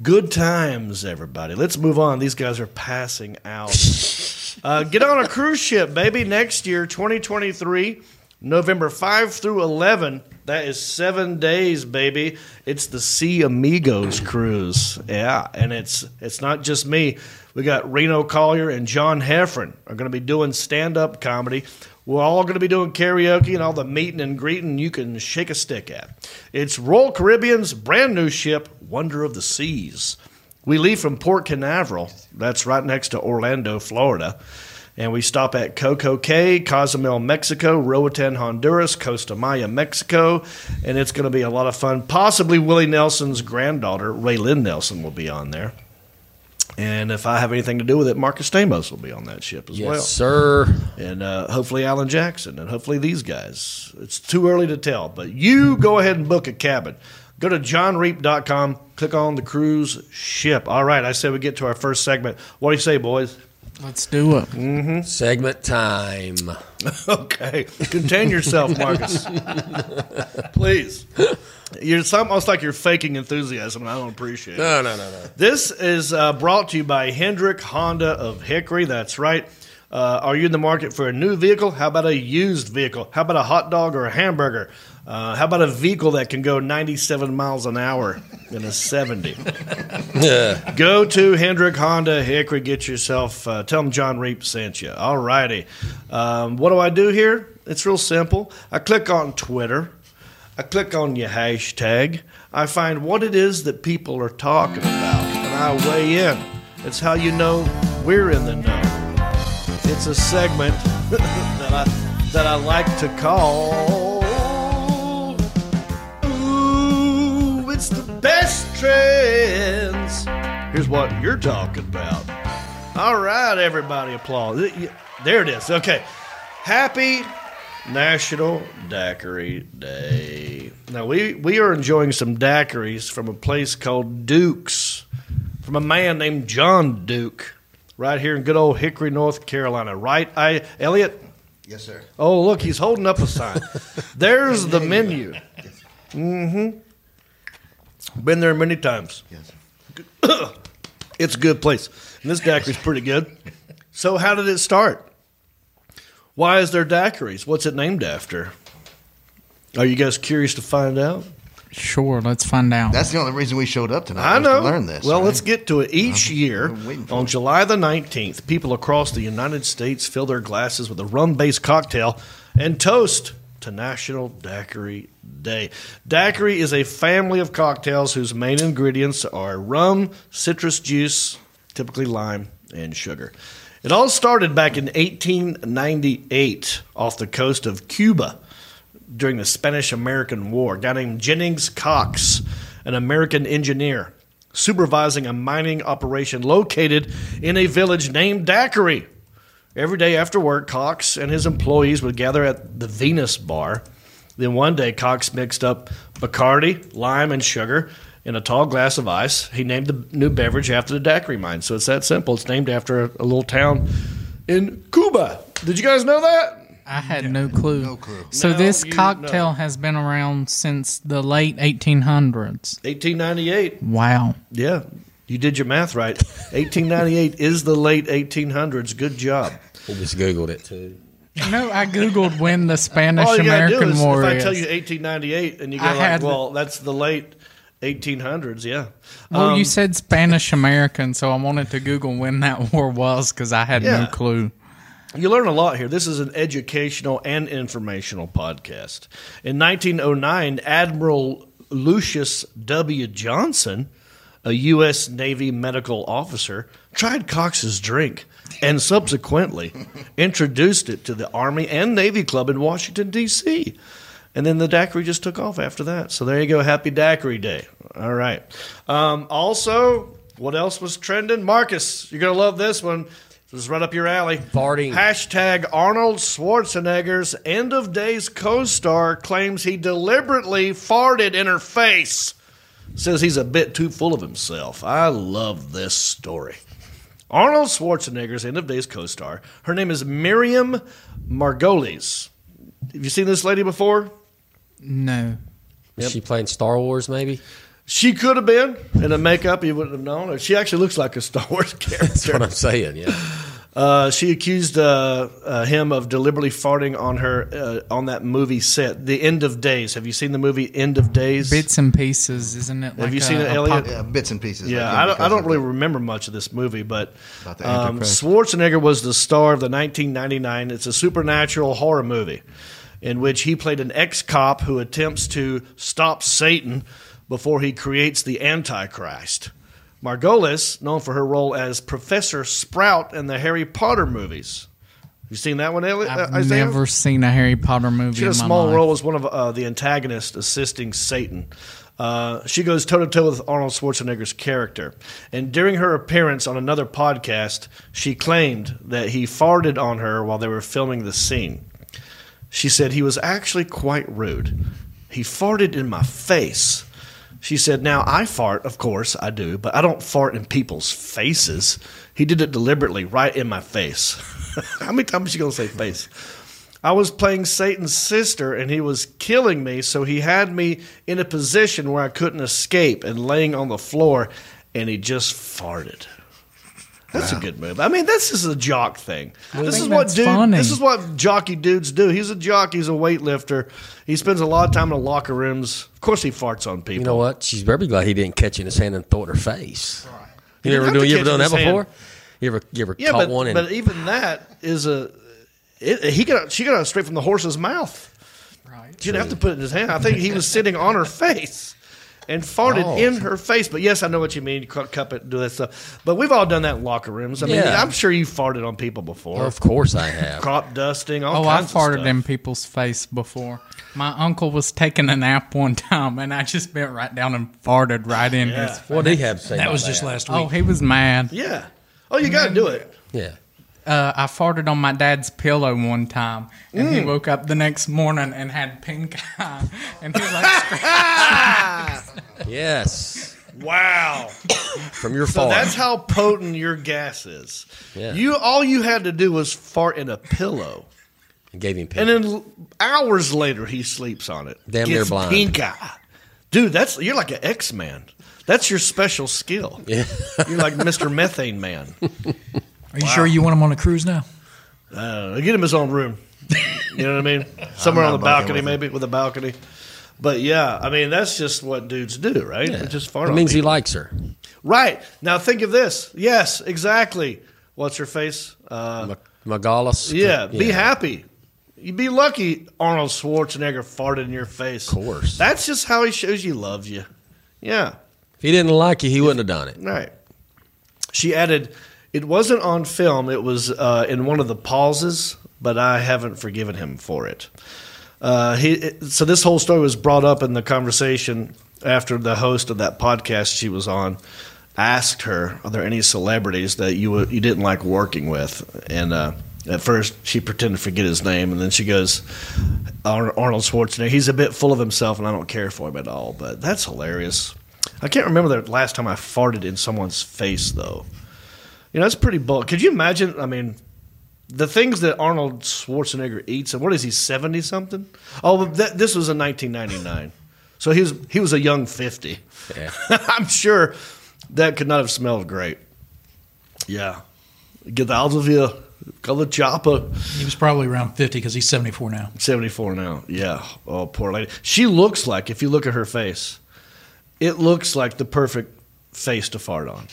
Good times, everybody. Let's move on. These guys are passing out. Uh, get on a cruise ship, baby. Next year, 2023, November 5 through 11. That is seven days, baby. It's the Sea Amigos cruise. Yeah, and it's it's not just me. We got Reno Collier and John Heffron are going to be doing stand up comedy. We're all going to be doing karaoke and all the meeting and greeting you can shake a stick at. It's Royal Caribbean's brand new ship, Wonder of the Seas. We leave from Port Canaveral, that's right next to Orlando, Florida, and we stop at Coco Cay, Cozumel, Mexico, Roatan, Honduras, Costa Maya, Mexico, and it's going to be a lot of fun. Possibly Willie Nelson's granddaughter, Raelyn Nelson, will be on there. And if I have anything to do with it, Marcus Stamos will be on that ship as Yes, well sir. and uh, hopefully Alan Jackson, and hopefully these guys. It's too early to tell, but you go ahead and book a cabin. Go to johnreep.com, click on the cruise ship. All right, I said we get to our first segment. What do you say, boys? Let's do it. Segment time. okay, contain yourself, Marcus. Please. You're it's almost like you're faking enthusiasm, and I don't appreciate it. No, no, no, no. This is uh, brought to you by Hendrick Honda of Hickory. That's right. Uh, are you in the market for a new vehicle? How about a used vehicle? How about a hot dog or a hamburger? Uh, how about a vehicle that can go 97 miles an hour in a 70? Go to Hendrick Honda Hickory. Get yourself. Uh, tell them John Reep sent you. All righty. Um, what do I do here? It's real simple. I click on Twitter. I click on your hashtag. I find what it is that people are talking about, and I weigh in. It's how you know we're in the know. It's a segment that I that I like to call. Best trends. Here's what you're talking about. All right, everybody, applause. There it is. Okay, happy National Daiquiri Day. Now we we are enjoying some daiquiris from a place called Duke's, from a man named John Duke, right here in good old Hickory, North Carolina. Right, I Elliot. Yes, sir. Oh, look, he's holding up a sign. There's the menu. Mm-hmm. Been there many times. Yes. It's a good place. And this daiquiri's pretty good. So how did it start? Why is there daiquiris? What's it named after? Are you guys curious to find out? Sure, let's find out. That's the only reason we showed up tonight. I know. To learn this. well, right? let's get to it. Each year, I'm on it. July the 19th, people across the United States fill their glasses with a rum based cocktail and toast to National Daiquiri Day. Daiquiri is a family of cocktails whose main ingredients are rum, citrus juice, typically lime, and sugar. It all started back in 1898 off the coast of Cuba during the Spanish American War. A guy named Jennings Cox, an American engineer, supervising a mining operation located in a village named Daiquiri. Every day after work, Cox and his employees would gather at the Venus Bar. Then one day, Cox mixed up Bacardi, lime, and sugar in a tall glass of ice. He named the new beverage after the daiquiri mine. So it's that simple. It's named after a, a little town in Cuba. Did you guys know that? I had no clue. No clue. So Now this you cocktail know. has been around since the late 1800s. 1898. Wow. Yeah, you did your math right. 1898 is the late 1800s. Good job. We just Googled it too. You know, I googled when the Spanish All you gotta do American is War if I is. tell you 1898 and you go I like, had- well, that's the late 1800s. Yeah. well, Um, you said Spanish American, so I wanted to Google when that war was because I had Yeah. no clue. You learn a lot here. This is an educational and informational podcast. In 1909, Admiral Lucius W. Johnson, a U.S. Navy medical officer, tried Cox's drink and subsequently introduced it to the Army and Navy Club in Washington, D.C. And then the daiquiri just took off after that. So there you go. Happy Daiquiri Day. All right. Um, also, what else was trending? Marcus, you're going to love this one. This is right up your alley. Farting. Hashtag Arnold Schwarzenegger's end of days co star claims he deliberately farted in her face. Says he's a bit too full of himself. I love this story. Arnold Schwarzenegger's end of days co star, her name is Miriam Margolyes. Have you seen this lady before? No. Is she playing Star Wars? Maybe. She could have been in a makeup you wouldn't have known. She actually looks like a Star Wars character. That's what I'm saying. Yeah. Uh, she accused uh, uh, him of deliberately farting on her uh, on that movie set, The End of Days. Have you seen the movie End of Days? Bits and pieces, isn't it? Have you a- seen it, Elliot? pop- Yeah, bits and pieces. Yeah, like, I don't, I don't really the- remember much of this movie, but About um, Schwarzenegger was the star of the 1999. It's a supernatural horror movie in which he played an ex-cop who attempts to stop Satan before he creates the Antichrist. Margolyes, known for her role as Professor Sprout in the Harry Potter movies. You seen that one, Elliot? I've uh, Isaiah? never seen a Harry Potter movie. She had a small life. role as one of uh, the antagonists assisting Satan. Uh, she goes toe to toe with Arnold Schwarzenegger's character. And during her appearance on another podcast, she claimed that he farted on her while they were filming the scene. She said he was actually quite rude. He farted in my face. She said, Now I fart, of course I do, but I don't fart in people's faces. He did it deliberately, right in my face. How many times is she going to say face? I was playing Satan's sister and he was killing me, so he had me in a position where I couldn't escape and laying on the floor, and he just farted. That's a good move. I mean, this is a jock thing. this is think what that's dude. funny. This is what jockey dudes do. He's a jock. He's a weightlifter. He spends a lot of time in the locker rooms. Of course, he farts on people. You know what? She's very glad he didn't catch in his hand and throw it in her face. He You didn't ever have do? You ever done that his hand. before? You ever you ever Yeah, caught but, one and but even that is a. It, he got she got it straight from the horse's mouth. Right. She didn't have to put it in his hand. I think he was sitting on her face and farted Oh. in her face. But yes, I know what you mean. You cup it, do that stuff. But we've all done that in locker rooms. I mean, Yeah. I'm sure you farted on people before. of course I have. Crop dusting, all Oh, I kinds of farted stuff. in people's face before. My uncle was taking a nap one time, and I just bent right down and farted right in Yeah. his. Face. What did he have to say? That about was just last oh, week. Oh, he was mad. Yeah. Oh, you got to do it. Yeah. Uh, I farted on my dad's pillow one time, and Mm. he woke up the next morning and had pink eye, and he like. Yes. Wow. From your So that's how potent your gas is. Yeah. You all you had to do was fart in a pillow, And gave him and then hours later he sleeps on it. Damn near blind. Pink eye. Dude, that's you're like an X Man. That's your special skill. Yeah. You're like Mr. Methane Man. Are you sure you want him on a cruise now? Uh, get him his own room. You know what I mean? Somewhere on the balcony, with maybe with a balcony. But yeah, I mean that's just what dudes do, right? They Just fart. It means he likes her. Right now, think of this. Yes, exactly. What's her face? Uh, Magalis. yeah, be happy. You'd be lucky Arnold Schwarzenegger farted in your face. Of course. That's just how he shows he loves you. Yeah, If he didn't like you, he wouldn't have done it. right. She added, it wasn't on film, it was uh, in one of the pauses, but I haven't forgiven him for it. Uh, he, so this whole story was brought up in the conversation after the host of that podcast she was on asked her, "Are there any celebrities that you you didn't like working with?" And uh, at first she pretended to forget his name, and then she goes, Ar- "Arnold Schwarzenegger. He's a bit full of himself, and I don't care for him at all." But that's hilarious. I can't remember the last time I farted in someone's face, though. You know, that's pretty bold. Could you imagine? I mean, the things that Arnold Schwarzenegger eats, and what is he, 70 something? Oh, but th- this was in 1999. So he was, he was a young 50. Yeah. I'm sure that could not have smelled great. Yeah. Get out of here. Call the chopper. He was probably around 50 because he's 74 now. 74 now. Yeah. Oh, poor lady. She looks like, if you look at her face, it looks like the perfect face to fart on.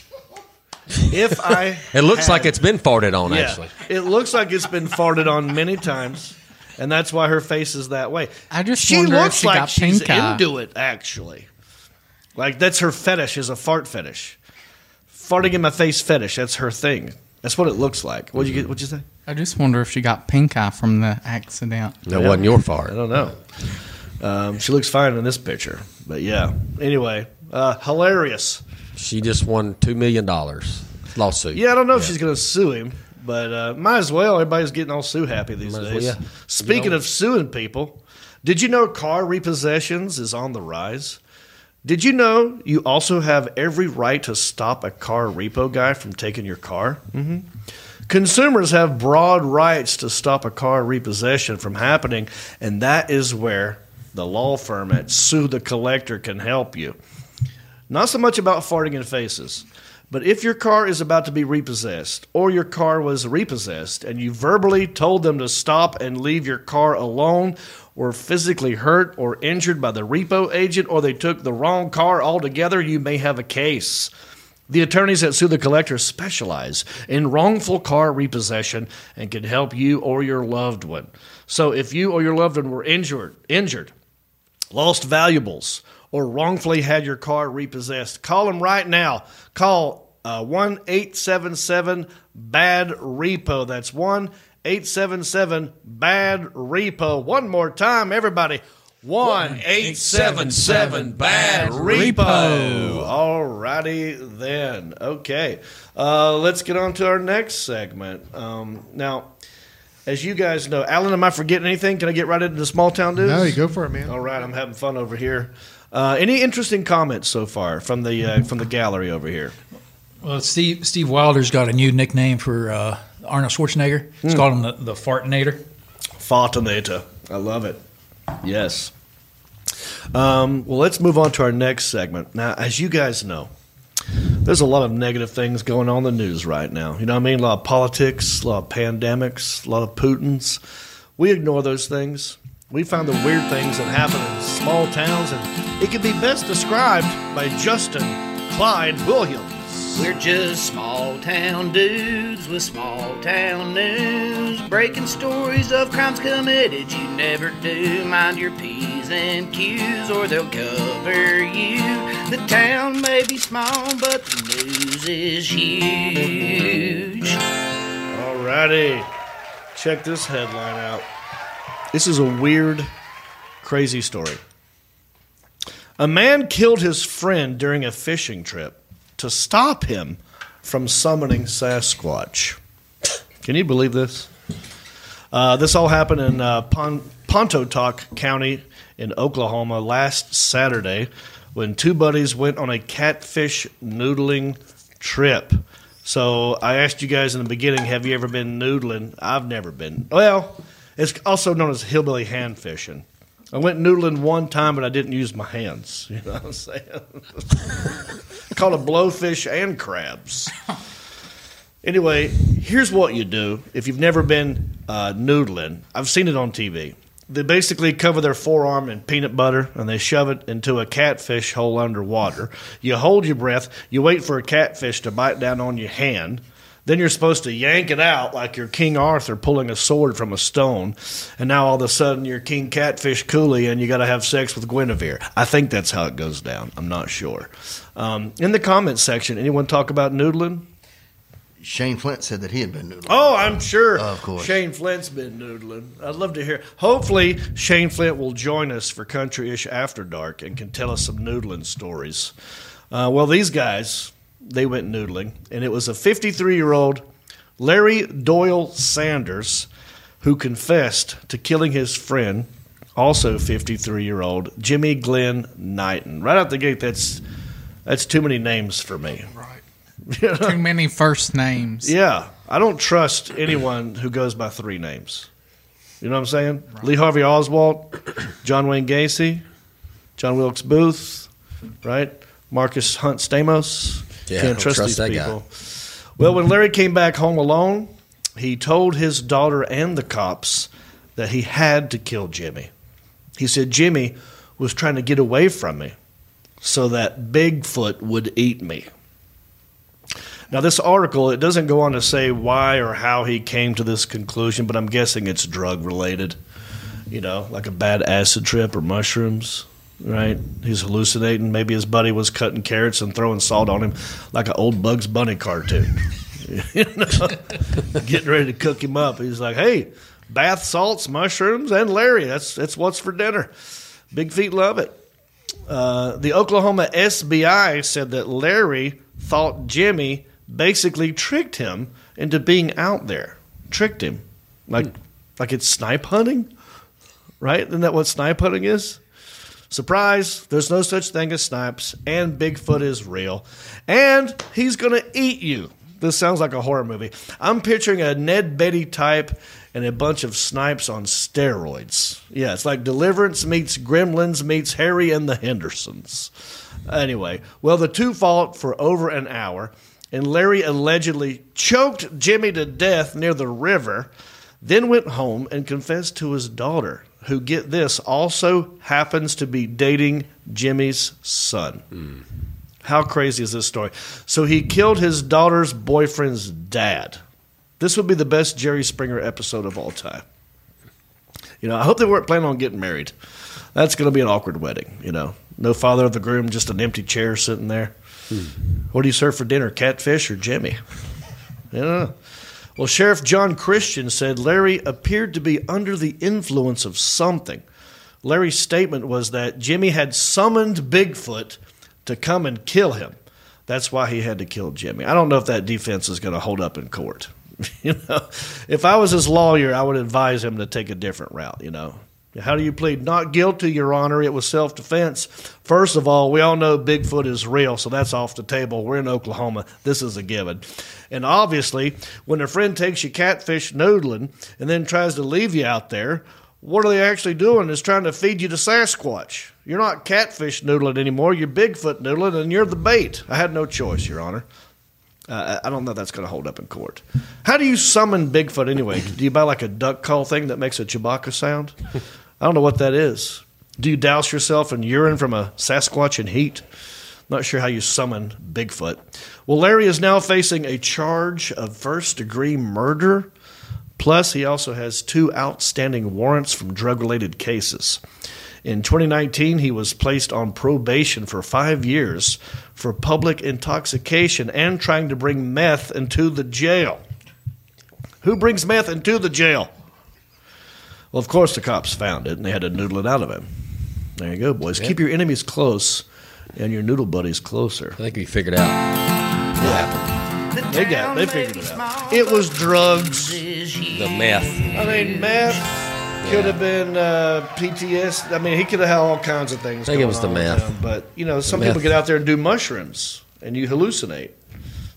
If I. It looks had- like it's been farted on, Yeah. actually. It looks like it's been farted on many times, and that's why her face is that way. I just she wonder if looks she like got she's pink eye. into it. Actually, like that's her fetish is a fart fetish. Farting in my face fetish. That's her thing. That's what it looks like. What'd you get? What'd you say? I just wonder if she got pink eye from the accident. That wasn't your fart. I don't know. Um, she looks fine in this picture, but yeah. Anyway, uh, hilarious. She just won $2 million lawsuit. Yeah, I don't know if she's going to sue him, but uh, might as well. Everybody's getting all sue happy these Might as well, days. yeah. Speaking You know- of suing people, did you know car repossessions is on the rise? Did you know you also have every right to stop a car repo guy from taking your car? hmm Consumers have broad rights to stop a car repossession from happening, and that is where the law firm at Sue the Collector can help you. Not so much about farting in faces, but if your car is about to be repossessed or your car was repossessed and you verbally told them to stop and leave your car alone or physically hurt or injured by the repo agent or they took the wrong car altogether, you may have a case. The attorneys at Sue the Collector specialize in wrongful car repossession and can help you or your loved one. So if you or your loved one were injured, injured, lost valuables, or wrongfully had your car repossessed, call them right now. Call uh, 1 877 BAD REPO. That's 1 877 BAD REPO. One more time, everybody. 1 877 BAD REPO. All righty then. Okay. Uh, let's get on to our next segment. Um, now, as you guys know, Alan, am I forgetting anything? Can I get right into the small town news? No, you go for it, man. All right, I'm having fun over here. Uh, any interesting comments so far from the uh, from the gallery over here? Well, Steve Steve Wilder's got a new nickname for uh, Arnold Schwarzenegger. It's called him the, the Fartinator. Fartinata. I love it. Yes. Um, well, let's move on to our next segment. Now, as you guys know, there's a lot of negative things going on in the news right now. You know what I mean? A lot of politics, a lot of pandemics, a lot of Putins. We ignore those things. We find the weird things that happen in small towns, and it can be best described by Justin Clyde Williams. We're just small town dudes with small town news, breaking stories of crimes committed you never do. Mind your P's and Q's, or they'll cover you. The town may be small, but the news is huge. Alrighty. Check this headline out. This is a weird, crazy story. A man killed his friend during a fishing trip to stop him from summoning Sasquatch. Can you believe this? Uh, this all happened in uh, Pon- Pontotoc County in Oklahoma last Saturday when two buddies went on a catfish noodling trip. So I asked you guys in the beginning, have you ever been noodling? I've never been. Well, it's also known as hillbilly hand fishing. I went noodling one time, but I didn't use my hands. You know what I'm saying? Caught a blowfish and crabs. Anyway, here's what you do if you've never been uh, noodling. I've seen it on TV. They basically cover their forearm in peanut butter and they shove it into a catfish hole underwater. You hold your breath, you wait for a catfish to bite down on your hand. Then you're supposed to yank it out like you're King Arthur pulling a sword from a stone. And now all of a sudden you're King Catfish Cooley and you got to have sex with Guinevere. I think that's how it goes down. I'm not sure. Um, in the comments section, anyone talk about noodling? Shane Flint said that he had been noodling. Oh, I'm sure. Of course. Shane Flint's been noodling. I'd love to hear. Hopefully, Shane Flint will join us for Country Ish After Dark and can tell us some noodling stories. Uh, well, these guys, they went noodling, and it was a 53 year old Larry Doyle Sanders who confessed to killing his friend, also 53 year old Jimmy Glenn Knighton. Right out the gate, that's that's too many names for me. Right. Too many first names. Yeah, I don't trust anyone who goes by three names. You know what I'm saying? Lee Harvey Oswald, John Wayne Gacy, John Wilkes Booth, right? Marcus Hunt Stamos. Yeah, Can't trust, trust these that guy. people. Well, when Larry came back home alone, he told his daughter and the cops that he had to kill Jimmy. He said Jimmy was trying to get away from me so that Bigfoot would eat me. Now, this article, it doesn't go on to say why or how he came to this conclusion, but I'm guessing it's drug related. You know, like a bad acid trip or mushrooms, right? He's hallucinating. Maybe his buddy was cutting carrots and throwing salt on him like an old Bugs Bunny cartoon. you know, getting ready to cook him up. He's like, hey, bath salts, mushrooms, and Larry. That's, that's what's for dinner. Big feet love it. Uh, the Oklahoma SBI said that Larry thought Jimmy basically tricked him into being out there. Tricked him. Like like it's snipe hunting? Right? Isn't that what snipe hunting is? Surprise, there's no such thing as snipes, and Bigfoot is real. And he's gonna eat you. This sounds like a horror movie. I'm picturing a Ned Beatty type and a bunch of snipes on steroids. Yeah, it's like Deliverance meets Gremlins meets Harry and the Hendersons. Anyway, well, the two fought for over an hour, and Larry allegedly choked Jimmy to death near the river, then went home and confessed to his daughter, who, get this, also happens to be dating Jimmy's son. How crazy is this story? So he killed his daughter's boyfriend's dad. This would be the best Jerry Springer episode of all time. You know, I hope they weren't planning on getting married. That's going to be an awkward wedding, you know. No father of the groom, just an empty chair sitting there. What do you serve for dinner, catfish or Jimmy? Know. Well, Sheriff John Christian said Larry appeared to be under the influence of something. Larry's statement was that Jimmy had summoned Bigfoot to come and kill him. That's why he had to kill Jimmy. I don't know if that defense is going to hold up in court. you know, if I was his lawyer, I would advise him to take a different route. You know, how do you plead not guilty, Your Honor? It was self defense. First of all, we all know Bigfoot is real, so that's off the table. We're in Oklahoma. This is a given. And obviously, when a friend takes you catfish noodling and then tries to leave you out there, what are they actually doing is trying to feed you to Sasquatch. You're not catfish noodling anymore. You're Bigfoot noodling, and you're the bait. I had no choice, Your Honor. Uh, I don't know if that's going to hold up in court. How do you summon Bigfoot anyway? Do you buy like a duck call thing that makes a Chewbacca sound? I don't know what that is. Do you douse yourself in urine from a Sasquatch in heat? Not sure how you summon Bigfoot. Well, Larry is now facing a charge of first degree murder. Plus, he also has two outstanding warrants from drug related cases. In 2019, he was placed on probation for five years for public intoxication and trying to bring meth into the jail. Who brings meth into the jail? Well, of course, the cops found it and they had to noodle it out of him. There you go, boys. Keep your enemies close and your noodle buddies closer. I think we figured out what happened. They got, they figured it out. It was drugs. The meth. I mean, meth could have been uh, PTS. I mean, he could have had all kinds of things. I think it was the on meth. him. But you know, some meth. people get out there and do mushrooms, and you hallucinate.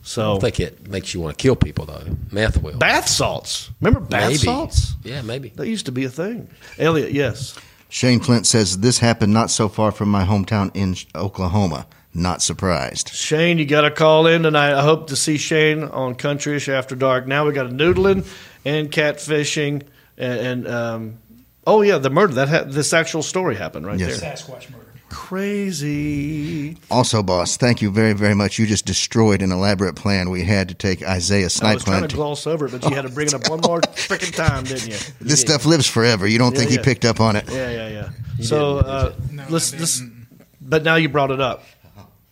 I So don't think it makes you want to kill people though. Meth will. bath salts. Remember bath maybe. salts? Yeah, maybe. That used to be a thing. Elliot, yes. Shane Flint says this happened not so far from my hometown in Oklahoma. Not surprised. Shane, you got to call in tonight. I hope to see Shane on Countryish After Dark. Now we got a noodling and catfishing and, and um, oh yeah, the murder that ha- this actual story happened right Yes. there. Sasquatch murder. Crazy. Also, boss, thank you very, very much. You just destroyed an elaborate plan we had to take Isaiah I was trying to Hunt. gloss over it, but you had to bring it up one more freaking time, didn't you? This stuff lives forever. You don't Yeah, think yeah. he picked up on it? Yeah, yeah, yeah. so uh, No, let's I this, but now you brought it up.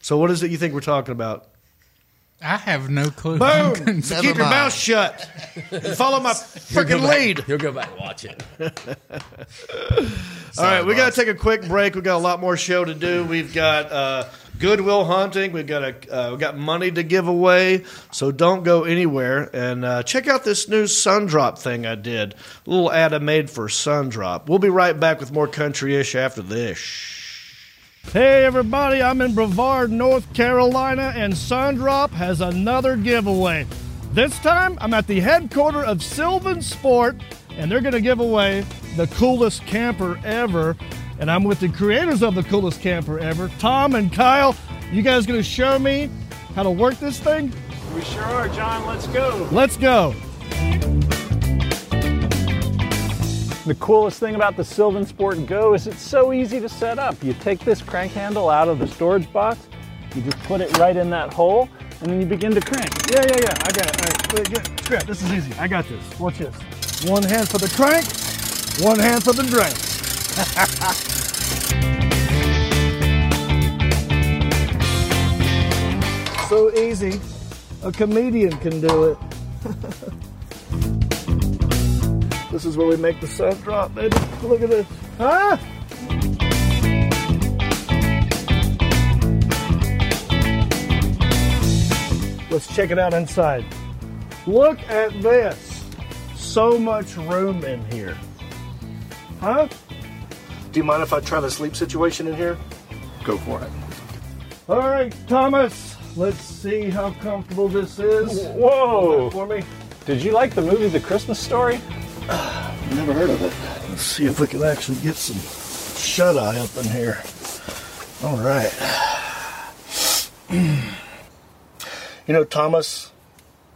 So what is it you think we're talking about? I have no clue. Boom! So Never keep your mind. mouth shut and follow my He'll freaking lead. He'll go back and watch it. All right, we got to take a quick break. We got a lot more show to do. We've got uh, Goodwill hunting. We've got a uh, we got money to give away. So don't go anywhere and uh, check out this new Sundrop thing I did. A little ad I made for Sundrop. We'll be right back with more country ish after this. Hey everybody, I'm in Brevard, North Carolina, and Sundrop has another giveaway. This time I'm at the headquarters of Sylvan Sport, and they're going to give away the coolest camper ever. And I'm with the creators of the coolest camper ever, Tom and Kyle. You guys going to show me how to work this thing? We sure are, John. Let's go. Let's go. The coolest thing about the Sylvan Sport Go is it's so easy to set up. You take this crank handle out of the storage box, you just put it right in that hole, and then you begin to crank. Yeah, yeah, yeah. I got it. All right, scrap. This is easy. I got this. Watch this. One hand for the crank, one hand for the drink. so easy. A comedian can do it. this is where we make the sun drop, baby. Look at this. Huh? Let's check it out inside. Look at this. So much room in here. Huh? Do you mind if I try the sleep situation in here? Go for it. All right, Thomas. Let's see how comfortable this is. Whoa! For me. Did you like the movie The Christmas Story? Never heard of it. Let's see if we can actually get some shut eye up in here. All right. you know, Thomas,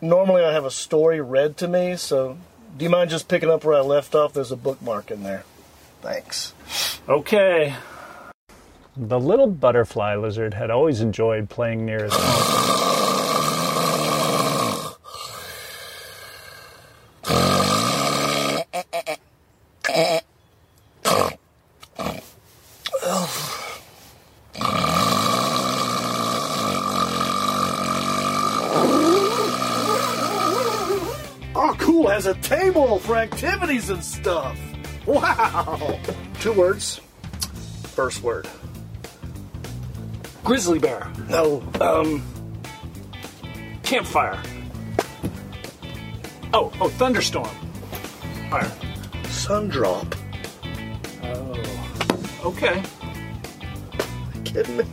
normally I have a story read to me, so do you mind just picking up where I left off? There's a bookmark in there. Thanks. Okay. The little butterfly lizard had always enjoyed playing near his home. activities and stuff. Wow. Two words. First word. Grizzly bear. No. Um. Campfire. Oh, oh, thunderstorm. Fire. Sundrop. Oh. Okay. kidding me?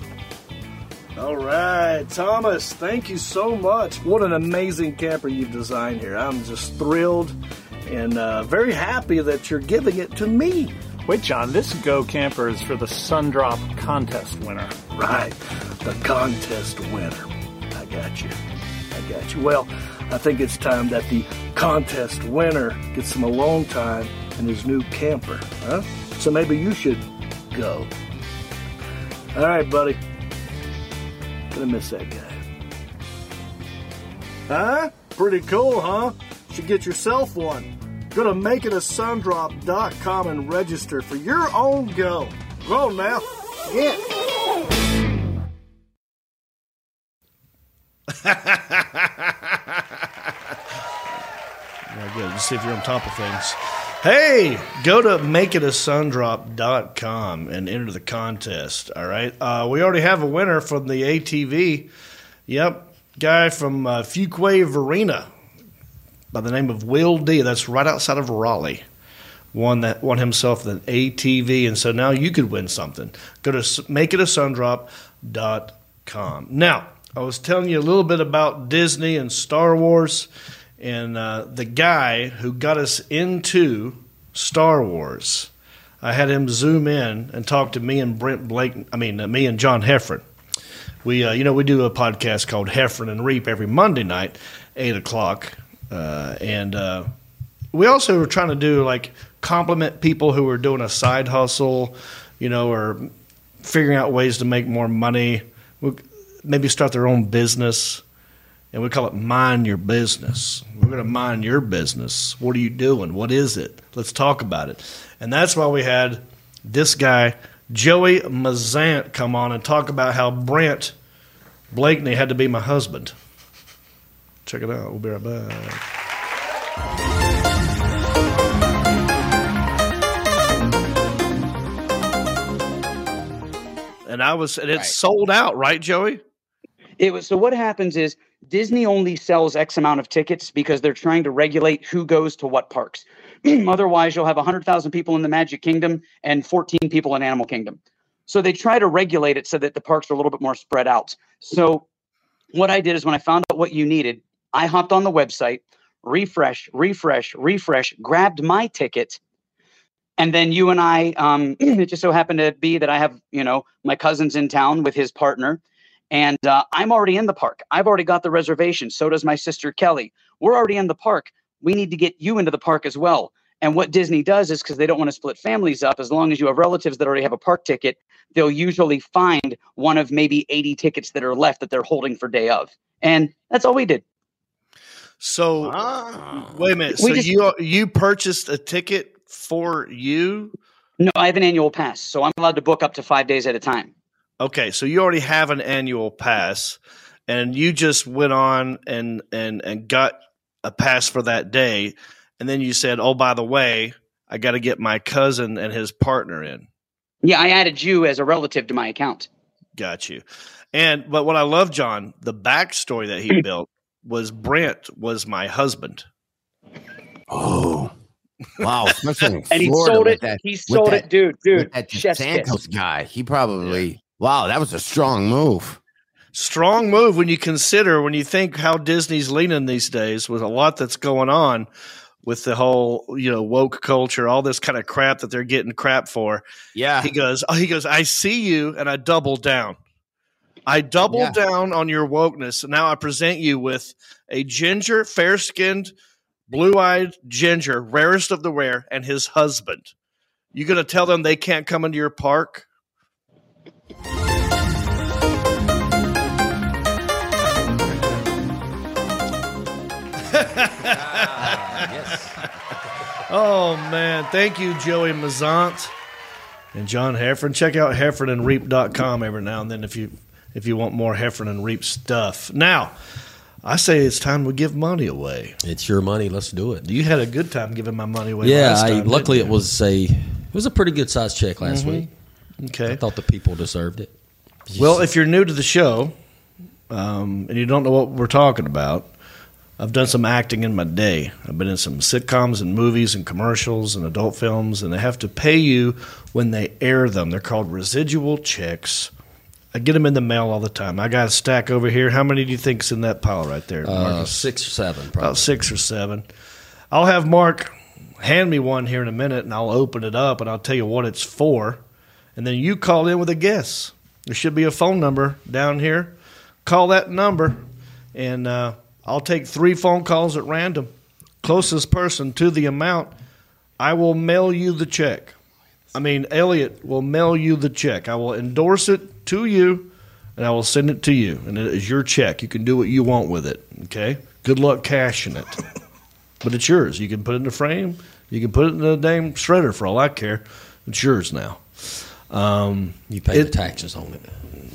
All right, Thomas, thank you so much. What an amazing camper you've designed here. I'm just thrilled and uh, very happy that you're giving it to me. Wait, John, this Go Camper is for the Sundrop contest winner. Right, the contest winner. I got you. I got you. Well, I think it's time that the contest winner gets some alone time in his new camper, huh? So maybe you should go. All right, buddy. Gonna miss that guy. Huh? Pretty cool, huh? Should get yourself one. Go to makeitasundrop.com and register for your own go. Go on now. Yeah. Very good. Let's see if you're on top of things. Hey, go to makeitasundrop.com and enter the contest. All right. Uh, we already have a winner from the ATV. Yep. Guy from uh, Fuquay-Varina by the name of Will D. That's right outside of Raleigh. Won that won himself an ATV, and so now you could win something. Go to makeitasundrop.com. Now, I was telling you a little bit about Disney and Star Wars, and uh, the guy who got us into Star Wars. I had him zoom in and talk to me and Brent Blake. I mean, uh, me and John Heffron. We, uh, you know, we do a podcast called Heffron and Reep every Monday night, eight o'clock, uh, and uh, we also were trying to do like compliment people who were doing a side hustle, you know, or figuring out ways to make more money. Maybe start their own business, and we call it mind your business. We're going to mind your business. What are you doing? What is it? Let's talk about it. And that's why we had this guy, Joey Mazant, come on and talk about how Brent Blakeney had to be my husband. Check it out. We'll be right back. And I was, and it's Right. sold out, right, Joey? It was so what happens is Disney only sells X amount of tickets because they're trying to regulate who goes to what parks. Otherwise, you'll have 100,000 people in the Magic Kingdom and 14 people in Animal Kingdom. So they try to regulate it so that the parks are a little bit more spread out. So what I did is when I found out what you needed, I hopped on the website, refresh, refresh, refresh, grabbed my ticket, and then you and I, um, it just so happened to be that I have, you know, my cousin's in town with his partner, and uh, I'm already in the park. I've already got the reservation. So does my sister Kelly. We're already in the park. We need to get you into the park as well. And what Disney does is because they don't want to split families up, as long as you have relatives that already have a park ticket, they'll usually find one of maybe 80 tickets that are left that they're holding for day of. And that's all we did. So wait a minute. We So just- you you purchased a ticket for you? No, I have an annual pass, so I'm allowed to book up to five days at a time. Okay, so you already have an annual pass, and you just went on and and and got a pass for that day, and then you said, "Oh, by the way, I got to get my cousin and his partner in." Yeah, I added you as a relative to my account. Got you. And but what I love, John, the backstory that he built was Brent was my husband. Oh, wow! Especially And he sold it. That, he sold that- it, dude, dude. with that chef's Santos guy. He probably wow. That was a strong move. Strong move when you consider when you think how Disney's leaning these days with a lot that's going on with the whole you know woke culture, all this kind of crap that they're getting crap for. Yeah, He goes, oh, he goes, I see you, and I double down. I double Yeah. down on your wokeness. Now I present you with a ginger, fair skinned, blue eyed ginger, rarest of the rare, and his husband. You gonna tell them they can't come into your park? Ah, yes. Oh man, thank you, Joey Mazant and John Heffron. Check out heffronandreep.com every now and then if you if you want more Heffron and Reep stuff. Now, I say it's time we give money away. It's your money. Let's do it. You had a good time giving my money away. yeah, last I, time, luckily it was a it was a pretty good sized check last Mhm. week. Okay. I thought the people deserved it. Well, if you're new to the show um, and you don't know what we're talking about, I've done some acting in my day. I've been in some sitcoms and movies and commercials and adult films, and they have to pay you when they air them. They're called residual checks. I get them in the mail all the time. I got a stack over here. How many do you think's in that pile right there, Uh, Marcus? six or seven, About six or seven. I'll have Mark hand me one here in a minute, and I'll open it up and I'll tell you what it's for, and then you call in with a guess. There should be a phone number down here. Call that number, and uh, I'll take three phone calls at random. Closest person to the amount, I will mail you the check. I mean, Elliot will mail you the check. I will endorse it to you, and I will send it to you, and it is your check. You can do what you want with it. Okay. Good luck cashing it, but it's yours. You can put it in a frame. You can put it in a damn shredder for all I care. It's yours now. Um, You pay the taxes on it.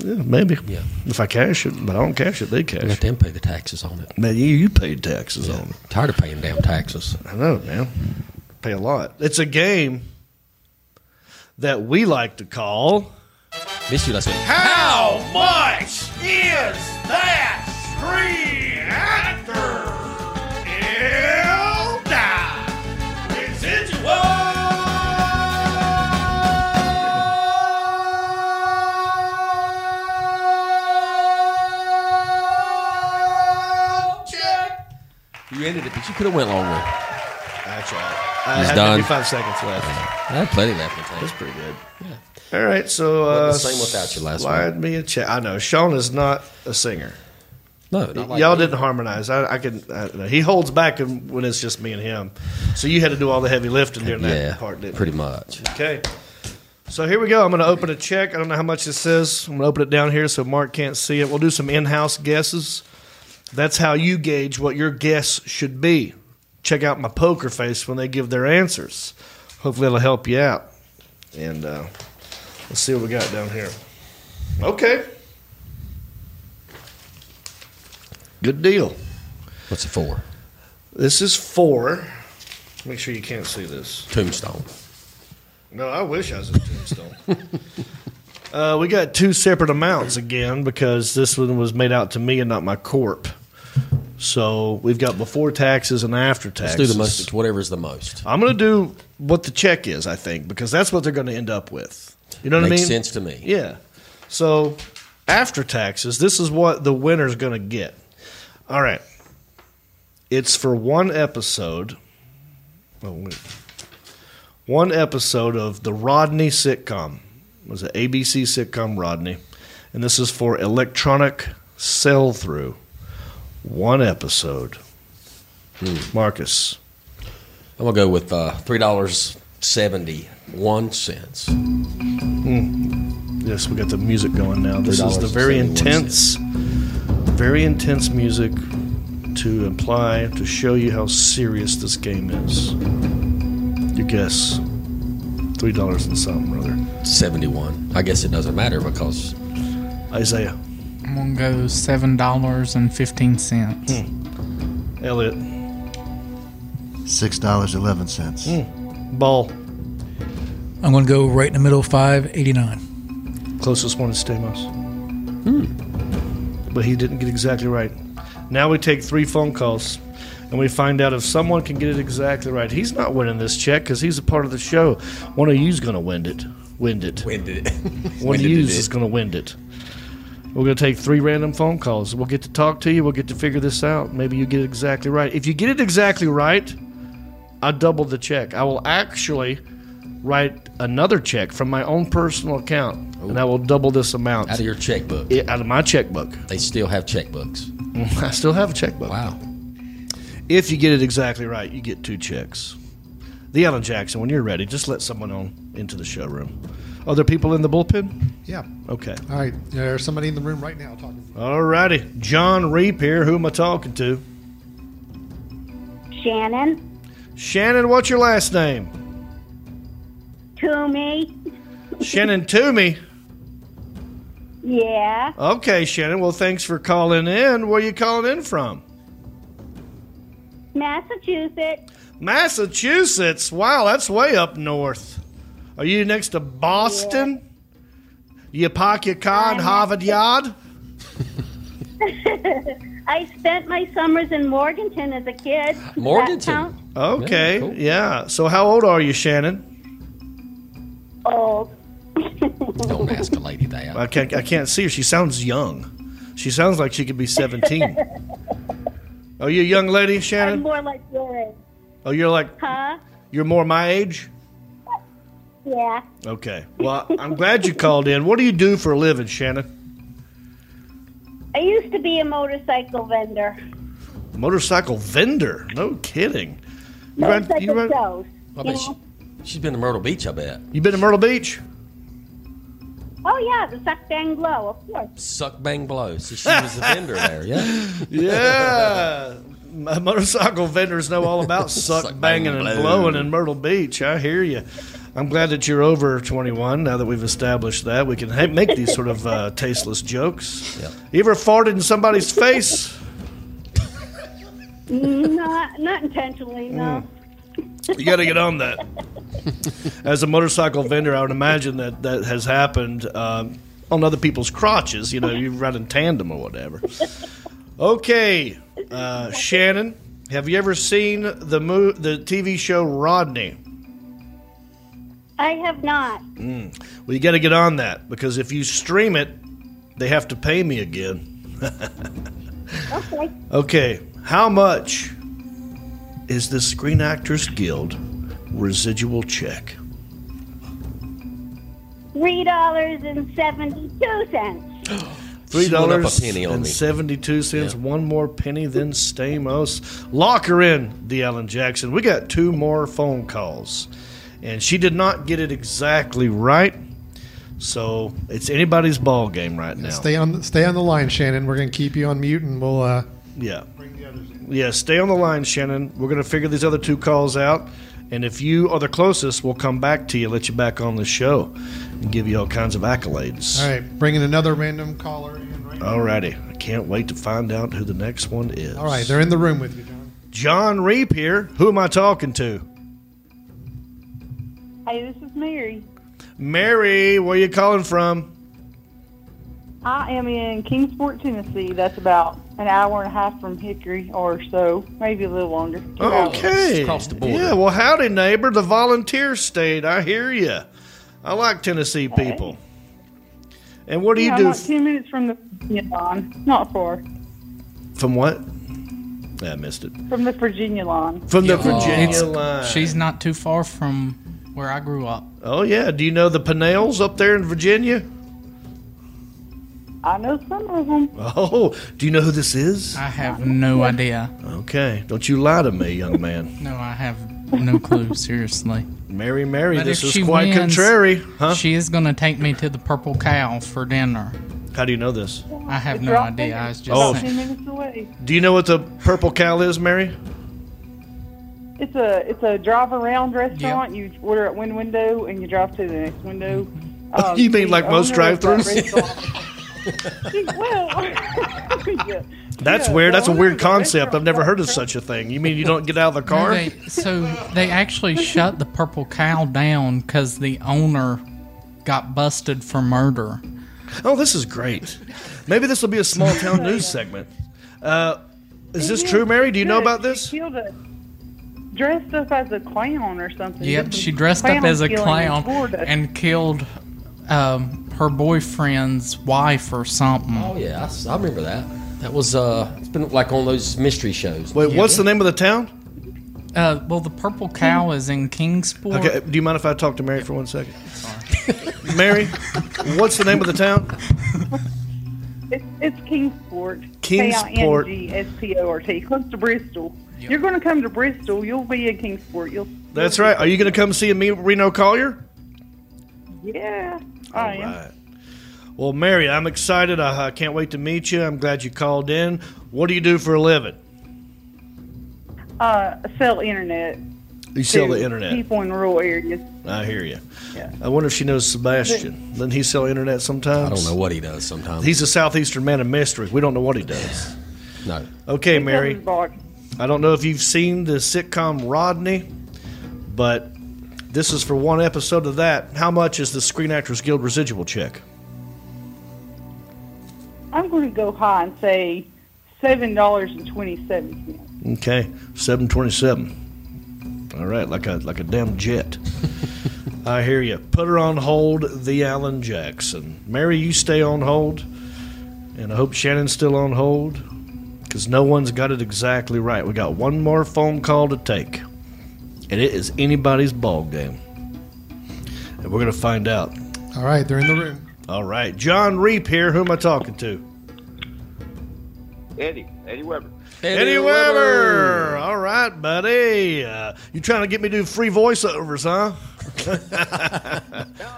yeah, maybe. Yeah. If I cash it, but I don't cash it, they cash Let it. them pay the taxes on it. Man, you, you paid taxes on it. Tired of paying damn taxes. I know, man. Pay a lot. It's a game that we like to call. Miss you, let's go. How much is that screen actor? Ilda You ended it, but you could have went longer. I tried. I He's had done. 55 seconds left. I had plenty left in. That's pretty good. All right, so uh, Wasn't the same without you last slide me a check. I know Sean is not a singer. No, not like y'all me. didn't harmonize. I, I can. I, he holds back when it's just me and him. So you had to do all the heavy lifting during that Yeah, part, didn't pretty you? much. Okay. So here we go. I'm going to open a check. I don't know how much this says. I'm going to open it down here so Mark can't see it. We'll do some in-house guesses. That's how you gauge what your guess should be. Check out my poker face when they give their answers. Hopefully, it'll help you out. And uh, let's see what we got down here. Okay. Good deal. What's it for? This is for. Make sure you can't see this. Tombstone. No, I wish I was a tombstone. uh, we got two separate amounts again because this one was made out to me and not my corp. So we've got before taxes and after Let's taxes. do the most. Whatever is the most. I'm going to do what the check is, I think, because that's what they're going to end up with. You know what Makes I mean? Makes sense to me. Yeah. So after taxes, this is what the winner's going to get. All right. It's for one episode. Oh, wait. One episode of the Rodney sitcom. It was an ABC sitcom Rodney. And this is for electronic sell through. One episode. Marcus. I'm gonna go with uh, three dollars seventy one cents. Yes, we got the music going now. This is the very intense, very intense music to imply, to show you how serious this game is. Your guess. Three dollars and something, brother. Seventy one. I guess it doesn't matter because Isaiah. I'm gonna go seven dollars and fifteen cents. Hmm. Elliot. Six dollars eleven cents. Hmm. Ball. I'm going to go right in the middle, five eighty nine. Closest one is Stamos. But he didn't get exactly right. Now we take three phone calls and we find out if someone can get it exactly right. He's not winning this check because he's a part of the show. One of you's going to win it. Win it. Wind it. One of Winded you's it. is going to win it. We're going to take three random phone calls. We'll get to talk to you. We'll get to figure this out. Maybe you get it exactly right. If you get it exactly right, I double the check. I will actually write another check from my own personal account, and I will double this amount out of your checkbook. Yeah, out of my checkbook. They still have checkbooks. Mm-hmm. I still have a checkbook. Wow. If you get it exactly right, you get two checks. The Alan Jackson, when you're ready, just let someone on into the showroom. Are there people in the bullpen? Yeah. Okay. All right. There's somebody in the room right now talking. All righty. John Reep here. Who am I talking to? Shannon, Shannon, what's your last name? Toomey. Shannon Toomey. Yeah, Okay, Shannon. Well, thanks for calling in. Where you calling in from? Massachusetts. Massachusetts. Wow, that's way up north. Are you next to Boston? You park your car in Harvard Yard? I spent my summers in Morganton as a kid. Does that Morganton. count? Okay, yeah. So, how old are you, Shannon? Old. Oh. Don't ask a lady that. I can't. I can't see her. She sounds young. She sounds like she could be seventeen. Are you a young lady, Shannon? I'm more like your age. Oh, you're like Huh? You're more my age? Yeah. Okay. Well, I'm glad you called in. What do you do for a living, Shannon? I used to be a motorcycle vendor. Motorcycle vendor? No kidding. You run, you run, shows. I you bet she, she's been to Myrtle Beach, I bet. you been to Myrtle Beach? Oh yeah, the suck bang blow, of course. Suck, bang, blow. So she was a vendor there, yeah? Yeah. My motorcycle vendors know all about suck, Suck, banging, bang, and blow. blowing in Myrtle Beach. I hear you. I'm glad that you're over 21. Now that we've established that, we can ha- make these sort of uh, tasteless jokes. Yeah. You ever farted in somebody's face? not not intentionally, no. You got to get on that. As a motorcycle vendor, I would imagine that that has happened um, on other people's crotches. You know, you run in tandem or whatever. Okay, uh, Shannon, have you ever seen the mo- the TV show Rodney? I have not. Mm. Well, you got to get on that because if you stream it, they have to pay me again. Okay. Okay, how much is the Screen Actors Guild residual check? Three dollars and seventy-two cents. Three She went up a dollars penny on and me. seventy-two cents. One more penny than Stamos. Lock her in, the Alan Jackson. We got two more phone calls, and she did not get it exactly right. So it's anybody's ball game right now. Stay on stay on the line, Shannon. We're gonna keep you on mute, and we'll. Uh, Yeah. Yeah, stay on the line, Shannon. We're going to figure these other two calls out. And if you are the closest, we'll come back to you, let you back on the show, and give you all kinds of accolades. all right, bringing another random caller in right. Alrighty. I can't wait to find out who the next one is. All right, they're in the room with you, John. John Reep here. Who am I talking to? Hey, this is Mary. Mary, where you calling from? I am in Kingsport, Tennessee. That's about an hour and a half from Hickory or so, maybe a little longer. Two hours. Okay. Yeah, well, howdy, neighbor. The volunteer state. I hear you. I like Tennessee people. And what do you Yeah, do I'm like f- ten minutes from the Virginia line. Not far. from what? Yeah, I missed it. From the Virginia line. From the Yeah, Virginia line. She's not too far from where I grew up. Oh yeah. Do you know the Pinellas up there in Virginia? I know some of them. Oh, do you know who this is? I have no idea. Okay, don't you lie to me, young man. No, I have no clue. Seriously. Mary, Mary, But this is quite wins, contrary, huh? She is going to take me to the Purple Cow for dinner. How do you know this? I have It's no idea. there. I was oh. just Oh. About saying. ten minutes. Do you know what the Purple Cow is, Mary? It's a it's a drive around restaurant. You order at one window and you drive to the next window. Um, You mean like most owner of that drive-thrus? well, yeah. That's Yeah, weird. That's a weird concept. I've never heard of such a thing. You mean you don't get out of the No, car? they, so they actually shut the Purple Cow down because the owner got busted for murder. Oh, this is great. Maybe this will be a small town news segment. Uh, is this true, Mary? Do you know about this? She killed a, dressed up as a clown or something. Yep, she dressed up as a clown and killed um, her boyfriend's wife or something. Oh yeah, I remember that. That was uh, it's been like on those mystery shows. Wait, what's the name of the town? Uh, well, the Purple Cow is in Kingsport. Okay, do you mind if I talk to Mary for one second? Mary, what's the name of the town? It's, it's Kingsport. Kingsport. K-I-N-G-S-P-O-R-T. Close to Bristol. You're going to come to Bristol. You'll be in Kingsport. You'll. That's right. Are you going to come see me, Reno Collier? Yeah, I am. Right. Well, Mary, I'm excited. I, I can't wait to meet you. I'm glad you called in. What do you do for a living? Uh, sell internet. You sell the internet. People in rural areas. I hear you. Yeah. I wonder if she knows Sebastian. Doesn't he sell internet sometimes? I don't know what he does sometimes. He's a southeastern man of mystery. We don't know what he does. no. Okay, He Mary. I don't know if you've seen the sitcom Rodney, but this is for one episode of that. How much is the Screen Actors Guild residual check? I'm going to go high and say seven dollars and twenty-seven cents. Okay, seven twenty-seven. All right, like a like a damn jet. I hear you. Put her on hold, the Alan Jackson. Mary, you stay on hold, and I hope Shannon's still on hold, because no one's got it exactly right. We got one more phone call to take. and it is anybody's ball game. And we're going to find out. All right, they're in the room. All right, John Reep here. Who am I talking to? Eddie, Eddie Weber. Eddie, Weber. All right, buddy. Uh, you trying to get me to do free voiceovers, huh?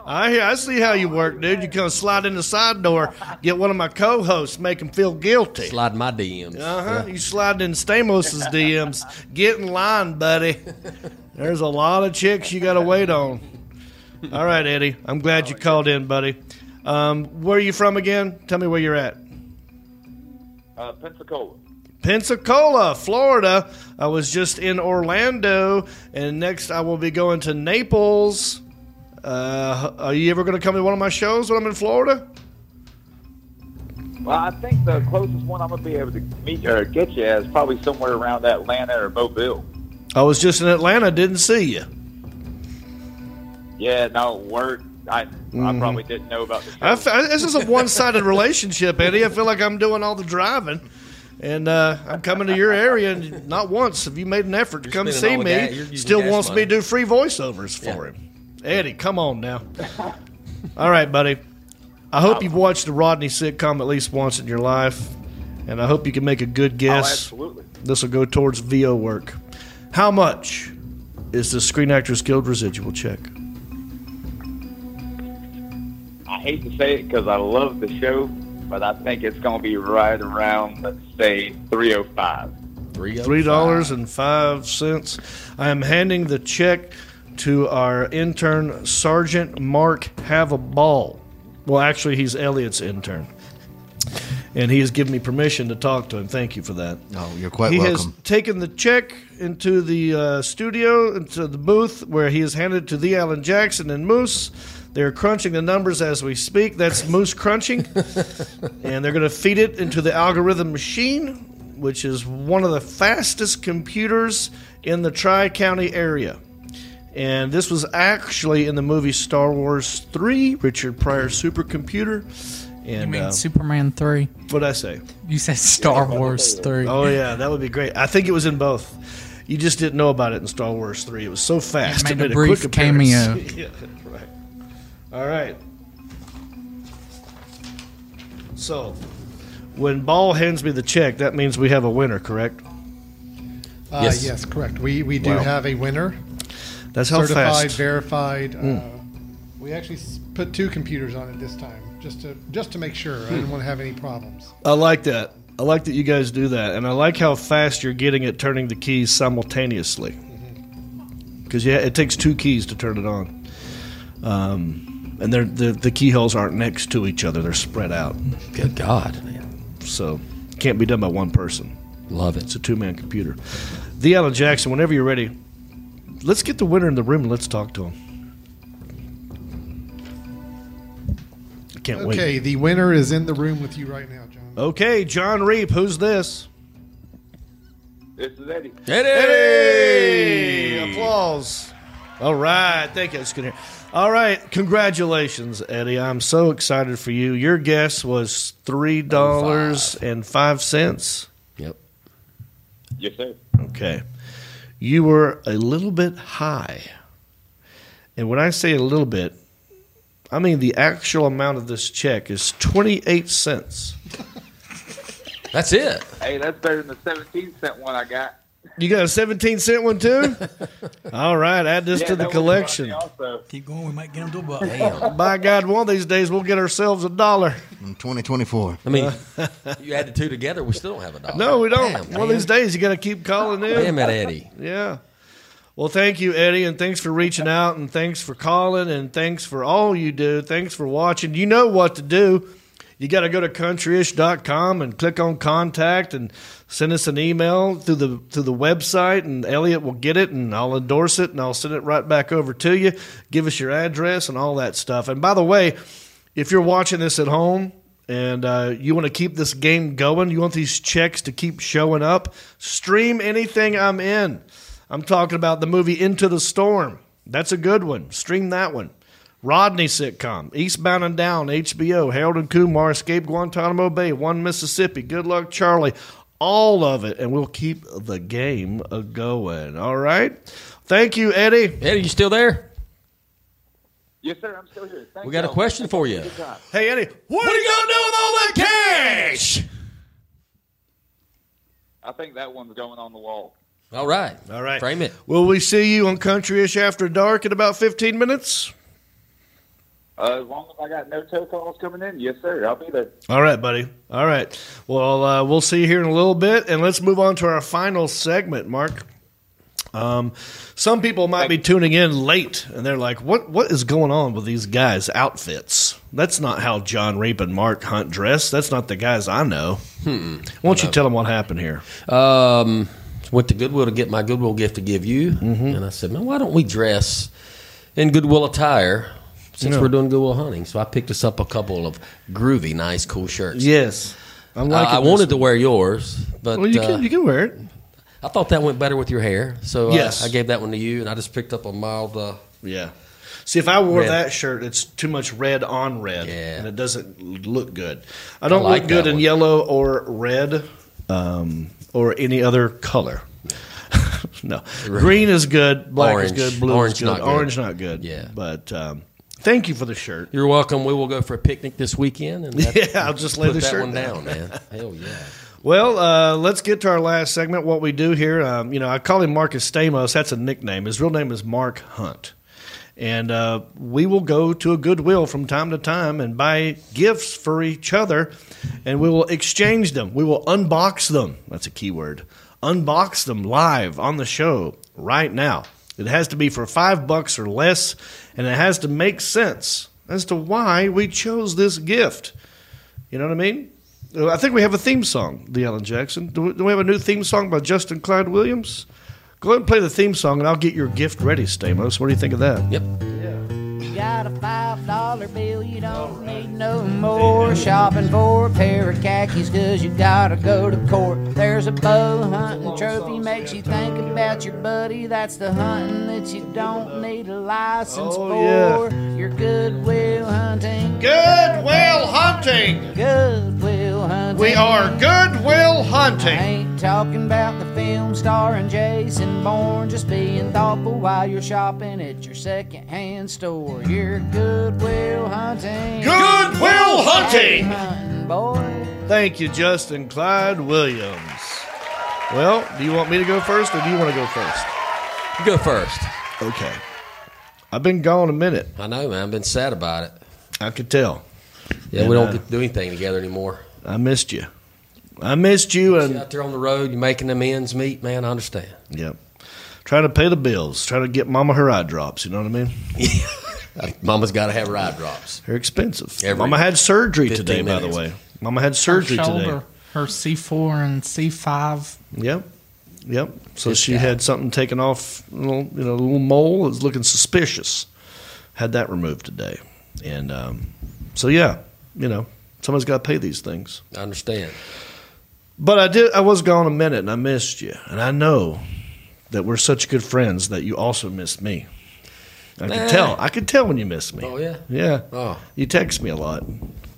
I I see how you work, dude. You come slide in the side door, get one of my co-hosts, make him feel guilty. Slide my DMs. Uh huh. You slide in Stamos's DMs. Get in line, buddy. There's a lot of chicks you got to wait on. All right, Eddie. I'm glad you called in, buddy. Um, where are you from again? Tell me where you're at. Uh, Pensacola. Pensacola, Florida. I was just in Orlando, and next I will be going to Naples. Uh, are you ever going to come to one of my shows when I'm in Florida? Well, I think the closest one I'm gonna be able to meet or get you is probably somewhere around Atlanta or Mobile. I was just in Atlanta, didn't see you. Yeah, no work. I I Mhm. probably didn't know about the show. I f- I- this is a one-sided relationship, Eddie. I feel like I'm doing all the driving, and uh, I'm coming to your area, and not once have you made an effort to You're come see spending all the me. ga- you're using Still gas wants money. me to do free voiceovers for him. Eddie, come on now. all right, buddy. I hope you've watched the Rodney sitcom at least once in your life, and I hope you can make a good guess. Oh, absolutely. This will go towards VO work. How much is the Screen Actors Guild residual check? I hate to say it because I love the show, but I think it's gonna be right around let's say three oh five. Three dollars and five cents. I am handing the check to our intern, Sergeant Mark Have a Ball. Well, actually, he's Elliot's intern, and he has given me permission to talk to him. Thank you for that. No, you're quite he welcome. has taken the check into the uh, studio, into the booth, where he has handed it to the Alan Jackson and Moose. They're crunching the numbers as we speak. That's Moose crunching, and they're going to feed it into the algorithm machine, which is one of the fastest computers in the Tri County area. And this was actually in the movie Star Wars 3, Richard Pryor's supercomputer. And, You mean uh, Superman 3? What'd I say? You said Star Wars 3. Oh yeah, that would be great. I think it was in both. You just didn't know about it in Star Wars Three. It was so fast. It made a made brief quick appearance. cameo. yeah, right. All right. So, when Ball hands me the check, that means we have a winner, correct? Uh, yes. correct. We we do Wow. have a winner. That's how certified, fast. verified. Mm. Uh, we actually put two computers on it this time, just to just to make sure. I didn't want to have any problems. I like that. I like that you guys do that, and I like how fast you're getting at turning the keys simultaneously. Because yeah, it takes two keys to turn it on, um, and they're, the the keyholes aren't next to each other; they're spread out. Good God, So can't be done by one person. Love it. It's a two man computer. The Alan Jackson, whenever you're ready, let's get the winner in the room and let's talk to him. I can't wait. Okay, the winner is in the room with you right now, John. Okay, John Reep, who's this? This is Eddie. Eddie! Applause. All right. Thank you. That's good to hear. All right. Congratulations, Eddie. I'm so excited for you. Your guess was $3.05. Yep. Yes, sir. Okay. You were a little bit high. And when I say a little bit, I mean the actual amount of this check is 28 cents. That's it. Hey, that's better than the seventeen cent one I got. You got a 17 cent one too? All right, add this Yeah, to the collection. Keep going. We might get them to a buck. By God, one of these days we'll get ourselves a dollar. In 2024. I mean, you add the two together, we still don't have a dollar. No, we don't. Damn, one of these days you got to keep calling in. Damn it, Eddie. Yeah. Well, thank you, Eddie, and thanks for reaching out, and thanks for calling, and thanks for all you do. Thanks for watching. You know what to do. You got to go to countryish.com and click on contact and send us an email through the through the website, and Elliot will get it, and I'll endorse it, and I'll send it right back over to you. Give us your address and all that stuff. And by the way, if you're watching this at home and uh, you want to keep this game going, you want these checks to keep showing up, stream anything I'm in. I'm talking about the movie Into the Storm. That's a good one. Stream that one. Rodney sitcom, Eastbound and Down, HBO, Harold and Kumar, Escape Guantanamo Bay, One Mississippi, Good Luck Charlie. all of it, and we'll keep the game going. All right. Thank you, Eddie. Eddie, you still there? Yes, sir. I'm still here. Thank We got a y'all. question for you. Hey, Eddie, what are you gonna do with all that cash? I think that one's going on the wall. All right. All right. Frame it. Will we see you on Countryish After Dark in about 15 minutes? Uh, as long as I got no tow calls coming in, yes, sir. I'll be there. All right, buddy. All right. Well, uh, we'll see you here in a little bit, and let's move on to our final segment, Mark. Um, some people might be tuning in late, and they're like, "What? What is going on with these guys' outfits? That's not how John Reep and Mark Hunt dress. That's not the guys I know." Hmm. Why don't you tell them what happened here? Um, went to Goodwill to get my Goodwill gift to give you, Mm-hmm. and I said, "Man, why don't we dress in Goodwill attire since Yeah. we're doing Goodwill hunting?" So I picked us up a couple of groovy, nice, cool shirts. Yes, I'm Uh, I wanted to wear yours, but Well, you uh, can you can wear it. I thought that went better with your hair, so uh, Yes. I gave that one to you, and I just picked up a mild. Uh, Yeah. See, if I wore Red. that shirt, it's too much red on red, Yeah. and it doesn't look good. I don't like look good in one. yellow or red, um, or any other color. no, green is good, black Orange. is good, blue Orange is good, not good. orange not good. Yeah. but um, thank you for the shirt. You're welcome. We will go for a picnic this weekend, and that- Yeah, I'll just lay the that shirt one down. down, man. Hell yeah. Well, uh, let's get to our last segment. What we do here, um, you know, I call him Marcus Stamos. That's a nickname. His real name is Mark Hunt. And uh, we will go to a Goodwill from time to time and buy gifts for each other, and we will exchange them. We will unbox them. That's a key word. Unbox them live on the show right now. It has to be for five bucks or less, and it has to make sense as to why we chose this gift. You know what I mean? Uh, I think we have a theme song, the Alan Jackson. Do we, do we have a new theme song by Justin Clyde Williams? Go ahead and play the theme song, and I'll get your gift ready, Stamos. What do you think of that? Yep. Got a five dollar bill, you don't need no more. Shopping for a pair of khakis, cause you gotta go to court. There's a bow hunting trophy, makes you think about your buddy. That's the hunting that you don't need a license Oh, for. yeah. You're goodwill hunting. Goodwill hunting! Goodwill hunting. We are Goodwill Hunting. I hunting. ain't talking about the film starring Jason Bourne, just being thoughtful while you're shopping at your secondhand store. You're Goodwill hunting. Goodwill hunting! Hunting, boy. Thank you, Justin Clyde Williams. Well, do you want me to go first, or do you want to go first? Go first. Okay. I've been gone a minute. I know, man. I've been sad about it. I could tell. Yeah, And, we don't uh, do anything together anymore. I missed you. I missed you, and out there on the road, you're making them ends meet, man. I understand. Yep. Trying to pay the bills. Trying to get Mama her eye drops. You know what I mean? Mama's got to have ride drops. They're expensive. Every Mama had surgery 15 today, by the way. Mama had surgery her today. her C4 and C5. Yep. Yep. So This she guy. had something taken off, a little, you know, a little mole. It was looking suspicious. Had that removed today. And um, so, yeah, you know, somebody's got to pay these things. I understand. But I did. I was gone a minute, and I missed you. And I know that we're such good friends that you also missed me. I Nah. could eh. tell. I could tell when you missed me. Oh, yeah? Yeah. Oh. You text me a lot.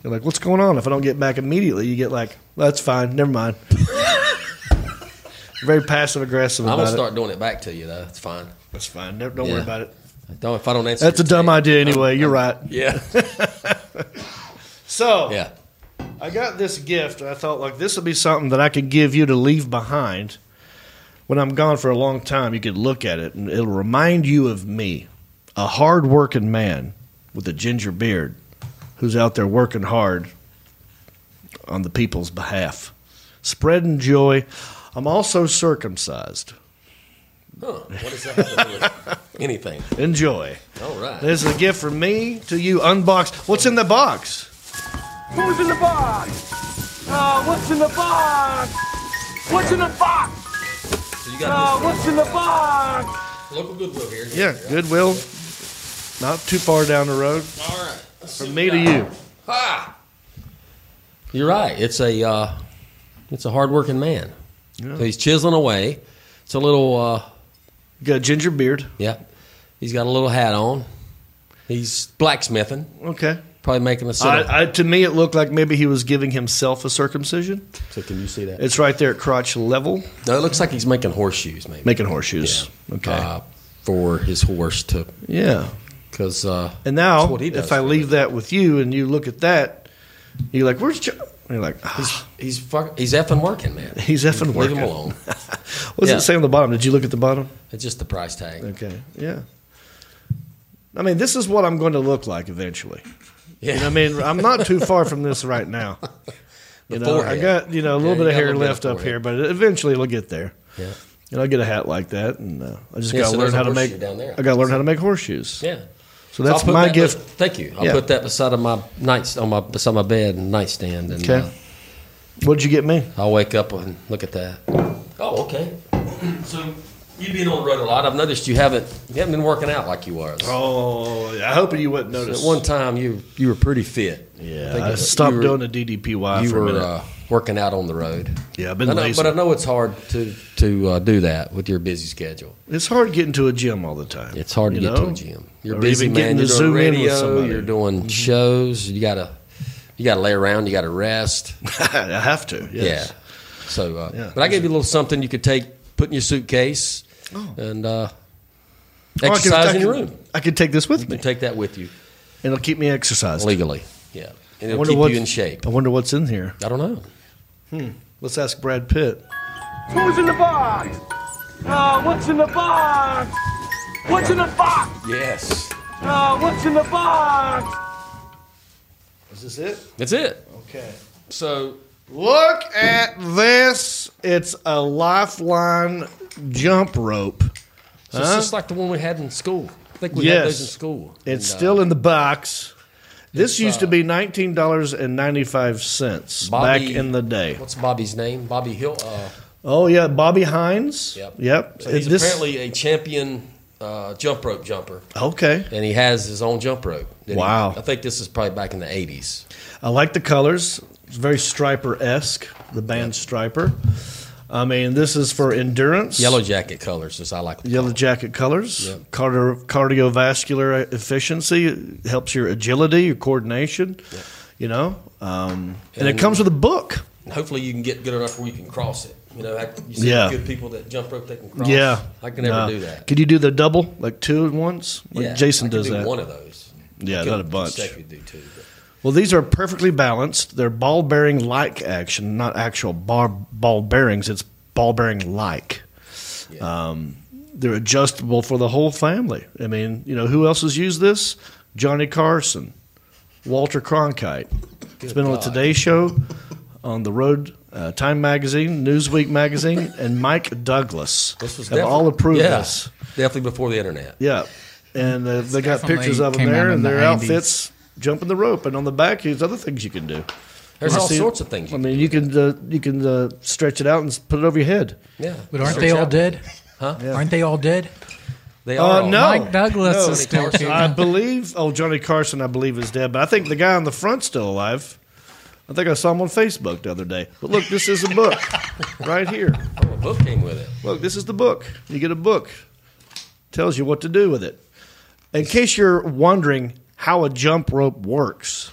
You're like, "What's going on?" If I don't get back immediately, you get like, "That's fine. Never mind." Very passive aggressive I'm gonna it. start doing it back to you though. It's fine. That's fine. Never, don't worry about it. Don't if I don't answer. That's a dumb idea anyway. I'm- You're I'm- right. Yeah. So yeah. I got this gift, and I thought like this would be something that I could give you to leave behind when I'm gone for a long time. You could look at it, and it'll remind you of me, a hard-working man with a ginger beard, who's out there working hard on the people's behalf, spreading joy. I'm also circumcised. Huh. What does that have to do with anything? Enjoy. All right. This is a gift from me to you. Unboxed. What's in the box? Who's in the box? Uh, what's in the box? What's in the box? So you Uh, what's in the box? local Goodwill here. Yeah, Goodwill. Not too far down the road. All right. From me to you. Ha! You're right. It's a uh, it's a hardworking man. Yeah. So he's chiseling away. It's a little. Uh, Got a ginger beard. yeah. He's got a little hat on. He's blacksmithing. Okay. Probably making a sit I, I, to me, it looked like maybe he was giving himself a circumcision. So can you see that? It's right there at crotch level. No, it looks like he's making horseshoes, maybe. Making horseshoes. Okay. Uh, for his horse to. Yeah. Because. Uh, And now, what he does if I for a leave that with you and you look at that, you're like, "Where's John?" And you're like, "Ah, He's he's fuck, he's effing working, man. He's effing Leave working. him alone. What does Yeah. it say on the bottom? Did you look at the bottom? It's just the price tag. Okay. Yeah. I mean, this is what I'm going to look like eventually. Yeah. You know, I mean, I'm not too far from this right now. You The know, I forehead. got you know a little Yeah, bit of hair left of up here, but eventually it'll get there. Yeah. And I'll get a hat like that, and uh, I just Yeah, got to so learn how to make. down there. I got to learn how to make horseshoes. Yeah. So that's I'll my that- gift. Thank you. I'll Yeah. put that beside of my night on my beside my bed and nightstand. And, Okay. uh, What'd you get me? I'll wake up and look at that. Oh, okay. So you've been on the road a lot. I've noticed you haven't you haven't been working out like you was. Oh, I hope you wouldn't notice. at one time you you were pretty fit. Yeah, think I stopped were- doing the DDPY You for a were uh, working out on the road. Yeah, I've been I know- lazy. but I know it's hard to to uh, do that with your busy schedule. It's hard getting to a gym all the time. It's hard to get to a gym. You're Or busy, man. You're doing zoom in with radio. You're doing shows. You gotta you gotta lay around. You gotta rest. I have to. Yes. Yeah. So, uh, Yeah. but I gave you a little something you could take, put in your suitcase, and uh, Oh, I could- I in your could- room. I could take this with You me. can take that with you And It'll keep me exercised legally. Yeah, and I it'll wonder keep what- you in shape. I wonder what's in here. I don't know. Hmm. Let's ask Brad Pitt. Who's in the box? Uh, what's in the box? What's in the box? Yes, Uh, what's in the box? Is this it? that's it. Okay. So Look at this. It's a lifeline jump rope. So it's just like the one we had in school. I think we had those in school. It's And, uh, still in the box. This used to uh, be nineteen dollars and ninety five cents back in the day. What's Bobby's name? Bobby Hill. Uh, Oh yeah, Bobby Hinds. Yep. Yep. So he's This- apparently a champion uh, jump rope jumper, okay. and he has his own jump rope. that he- Wow. I think this is probably back in the '80s. I like the colors. It's very Stryper esque. The band Stryper. I mean, this is for endurance. Yellow jacket colors, as I like. Yellow jacket colors. Yep. Cardio, cardiovascular efficiency helps your agility, your coordination. You know, um, and, it comes with a book. Hopefully, you can get good enough where you can cross it. You know, you see Yeah. good people that jump rope, they can cross. Yeah, I can never Nah. do that. Could you do the double, like two at once? Like yeah, Jason does do that. One of those. Yeah, not a bunch. do two. but- Well, these are perfectly balanced. They're ball bearing like action, not actual bar, ball bearings. It's ball bearing like. Um, they're adjustable for the whole family. I mean, you know, who else has used this? Johnny Carson, Walter Cronkite. It's been on the Today Show, on the Road, uh, Time Magazine, Newsweek Magazine, and Mike Douglas This was have all approved yeah, this. Definitely before the internet. Yeah, and uh, they got pictures of them there in and the their 80s. outfits jumping the rope, and on the back, there's other things you can do. There's You all see- sorts of things. You I mean, you can uh, you can uh, stretch it out and put it over your head. yeah, But aren't they all out. dead? Huh? Aren't they all dead? They are. Uh, all- no, Mike Douglas No. is still Carson. I believe. Oh, Johnny Carson, I believe is dead, but I think the guy on the front's still alive. I think I saw him on Facebook the other day. But look, this is a book right here. Oh, a book came with it. Look, this is the book. You get a book. Tells you what to do with it. In case you're wondering how a jump rope works,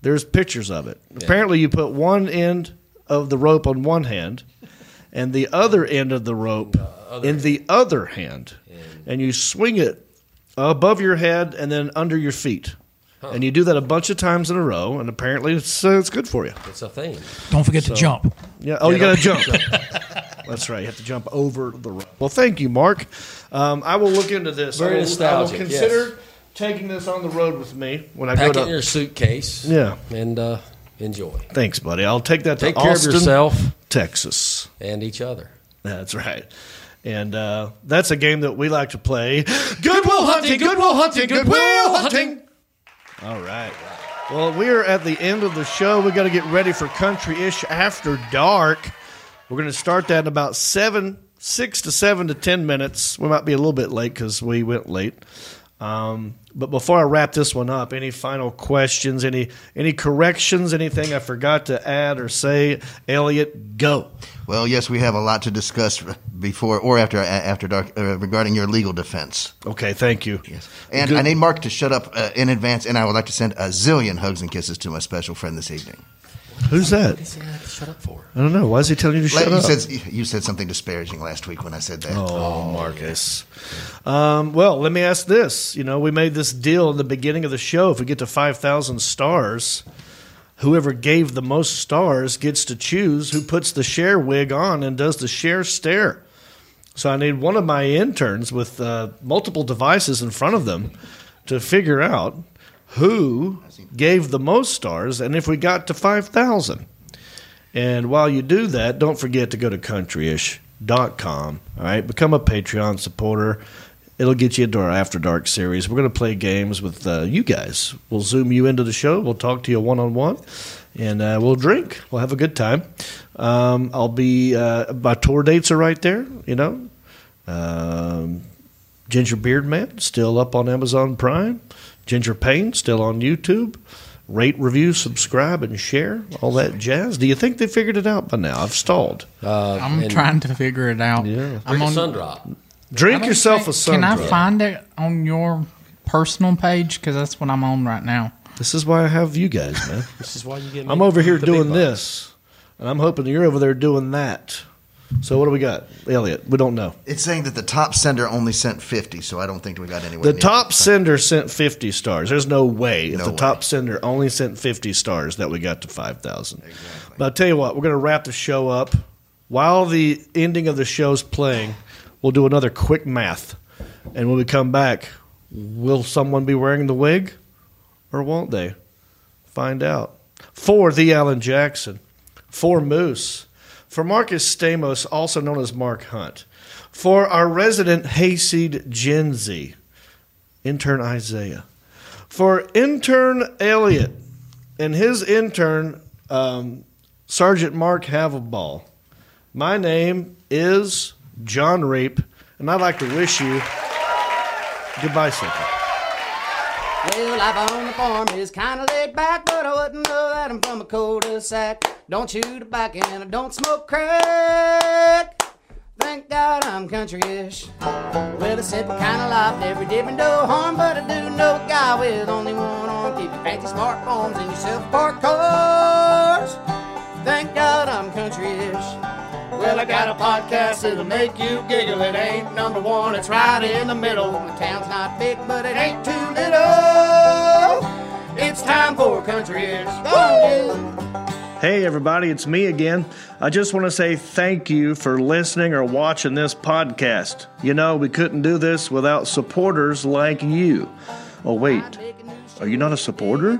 there's pictures of it. Apparently, you put one end of the rope on one hand and the other end of the rope in the other hand, and you swing it above your head and then under your feet. And you do that a bunch of times in a row, and apparently it's, uh, it's good for you. It's a thing. Don't forget to jump. Yeah. Oh, Yeah, you got to don't- jump. That's right. You have to jump over the rope. Well, thank you, Mark. Um, I will look into this. Very I will, nostalgic, I will consider yes. Taking this on the road with me when I Pack go it to. in your suitcase. Yeah. and uh, enjoy. Thanks, buddy. I'll take that to Take care of Austin, yourself Texas. and each other. That's right. And uh, that's a game that we like to play. Goodwill hunting, goodwill hunting, goodwill hunting. All right. Well, we are at the end of the show. We got to get ready for Countryish After Dark. We're going to start that in about seven, six to seven to ten minutes. We might be a little bit late because we went late. Um, but before I wrap this one up, any final questions? Any any corrections? Anything I forgot to add or say? Elliot, go. Well, yes, we have a lot to discuss before or after after dark uh, regarding your legal defense. Okay, thank you. Yes, and Good. I need Mark to shut up uh, in advance, and I would like to send a zillion hugs and kisses to my special friend this evening. Who's that? Shut up for. I don't know. Why is he telling you to shut you up? said you said something disparaging last week when I said that. Oh, Marcus. Um, well, let me ask this. You know, we made this deal in the beginning of the show. If we get to 5,000 stars, whoever gave the most stars gets to choose who puts the Cher wig on and does the Cher stare. So I need one of my interns with uh, multiple devices in front of them to figure out who gave the most stars and if we got to 5,000. And while you do that, don't forget to go to countryish.com. All right, become a Patreon supporter. It'll get you into our After Dark series. We're going to play games with uh, you guys. We'll zoom you into the show. We'll talk to you one on one, and uh, we'll drink. We'll have a good time. Um, I'll be uh, my tour dates are right there. You know, um, Ginger Beard Man still up on Amazon Prime. Ginger Payne still on YouTube. Rate, review, subscribe, and share. All that jazz. Do you think they figured it out by now? I've stalled. Uh, I'm trying to figure it out. Yeah. I'm Drink a on, sun drop. Drink don't yourself think- a sun Can I drop. find it on your personal page? Because that's what I'm on right now. This is why I have you guys, man. This is why you get. I'm over here the big doing bucks. this, and I'm hoping you're over there doing that. So what do we got, Elliot? We don't know. It's saying that the top sender only sent 50, so I don't think we got anywhere The near top it. sender sent 50 stars. There's no way if No the way. top sender only sent 50 stars that we got to 5,000. But I'll tell you what, we're going to wrap the show up. While the ending of the show's playing, we'll do another quick math. And when we come back, will someone be wearing the wig or won't they? Find out. For the Alan Jackson, for Moose, for Marcus Stamos, also known as Mark Hunt, for our resident hayseed Gen Z, intern Isaiah, for intern Elliot, and his intern um, Sergeant Mark Havelball. My name is John Reep, and I'd like to wish you goodbye, Cynthia. Well, life on the farm is kinda laid back, but I wouldn't know that I'm from a cul-de-sac. Don't chew tobacco and I don't smoke crack. Thank God I'm country-ish. Well, it's simple kind of life, never did no harm, but I do know a guy with only one arm. Keep your fancy smartphones and your self-parked cars. Thank God I'm country-ish. Well, I got a podcast that'll make you giggle. It ain't number one, it's right in the middle. The town's not big, but it ain't too little. It's time for on, dude. Hey, everybody, it's me again. I just want to say thank you for listening or watching this podcast. You know, we couldn't do this without supporters like you. Oh, wait, are you not a supporter?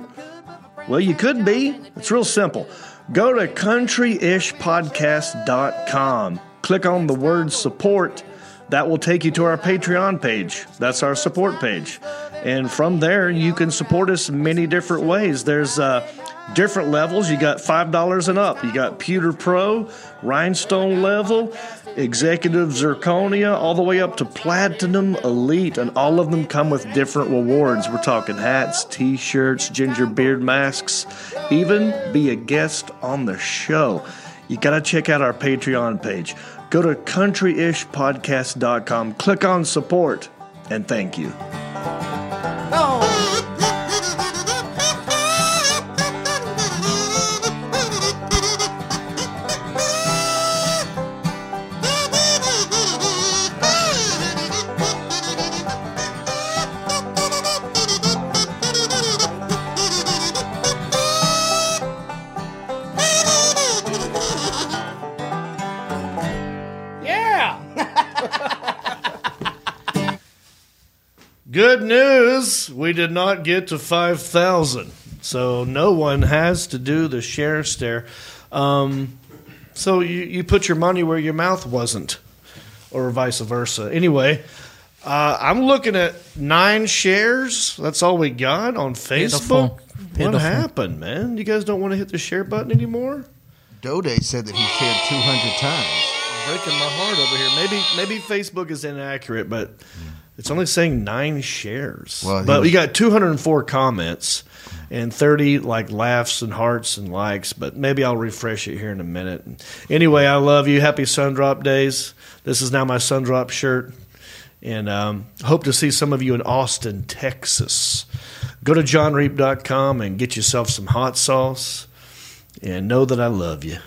Well, you could be. It's real simple. Go to countryishpodcast.com. Click on the word support. That will take you to our Patreon page. That's our support page. And from there, you can support us many different ways. There's uh, different levels. You got $5 and up. You got Pewter Pro, Rhinestone level, Executive Zirconia, all the way up to Platinum Elite. And all of them come with different rewards. We're talking hats, t shirts, ginger beard masks, even be a guest on the show. You got to check out our Patreon page. Go to countryishpodcast.com, click on support, and thank you. Go news! We did not get to 5,000. So no one has to do the Cher stare. Um, so you, you put your money where your mouth wasn't, or vice versa. Anyway, uh, I'm looking at nine shares. That's all we got on Pitiful. Facebook. What happened, man? You guys don't want to hit the share button anymore? Dode said that he shared 200 times. breaking my heart over here. Maybe maybe Facebook is inaccurate, but It's only saying nine shares, Well, but was- we got 204 comments and 30 like laughs and hearts and likes. But maybe I'll refresh it here in a minute. Anyway, I love you. Happy Sun Drop Days. This is now my Sun Drop shirt, and um, hope to see some of you in Austin, Texas. Go to johnreep.com and get yourself some hot sauce, and know that I love you.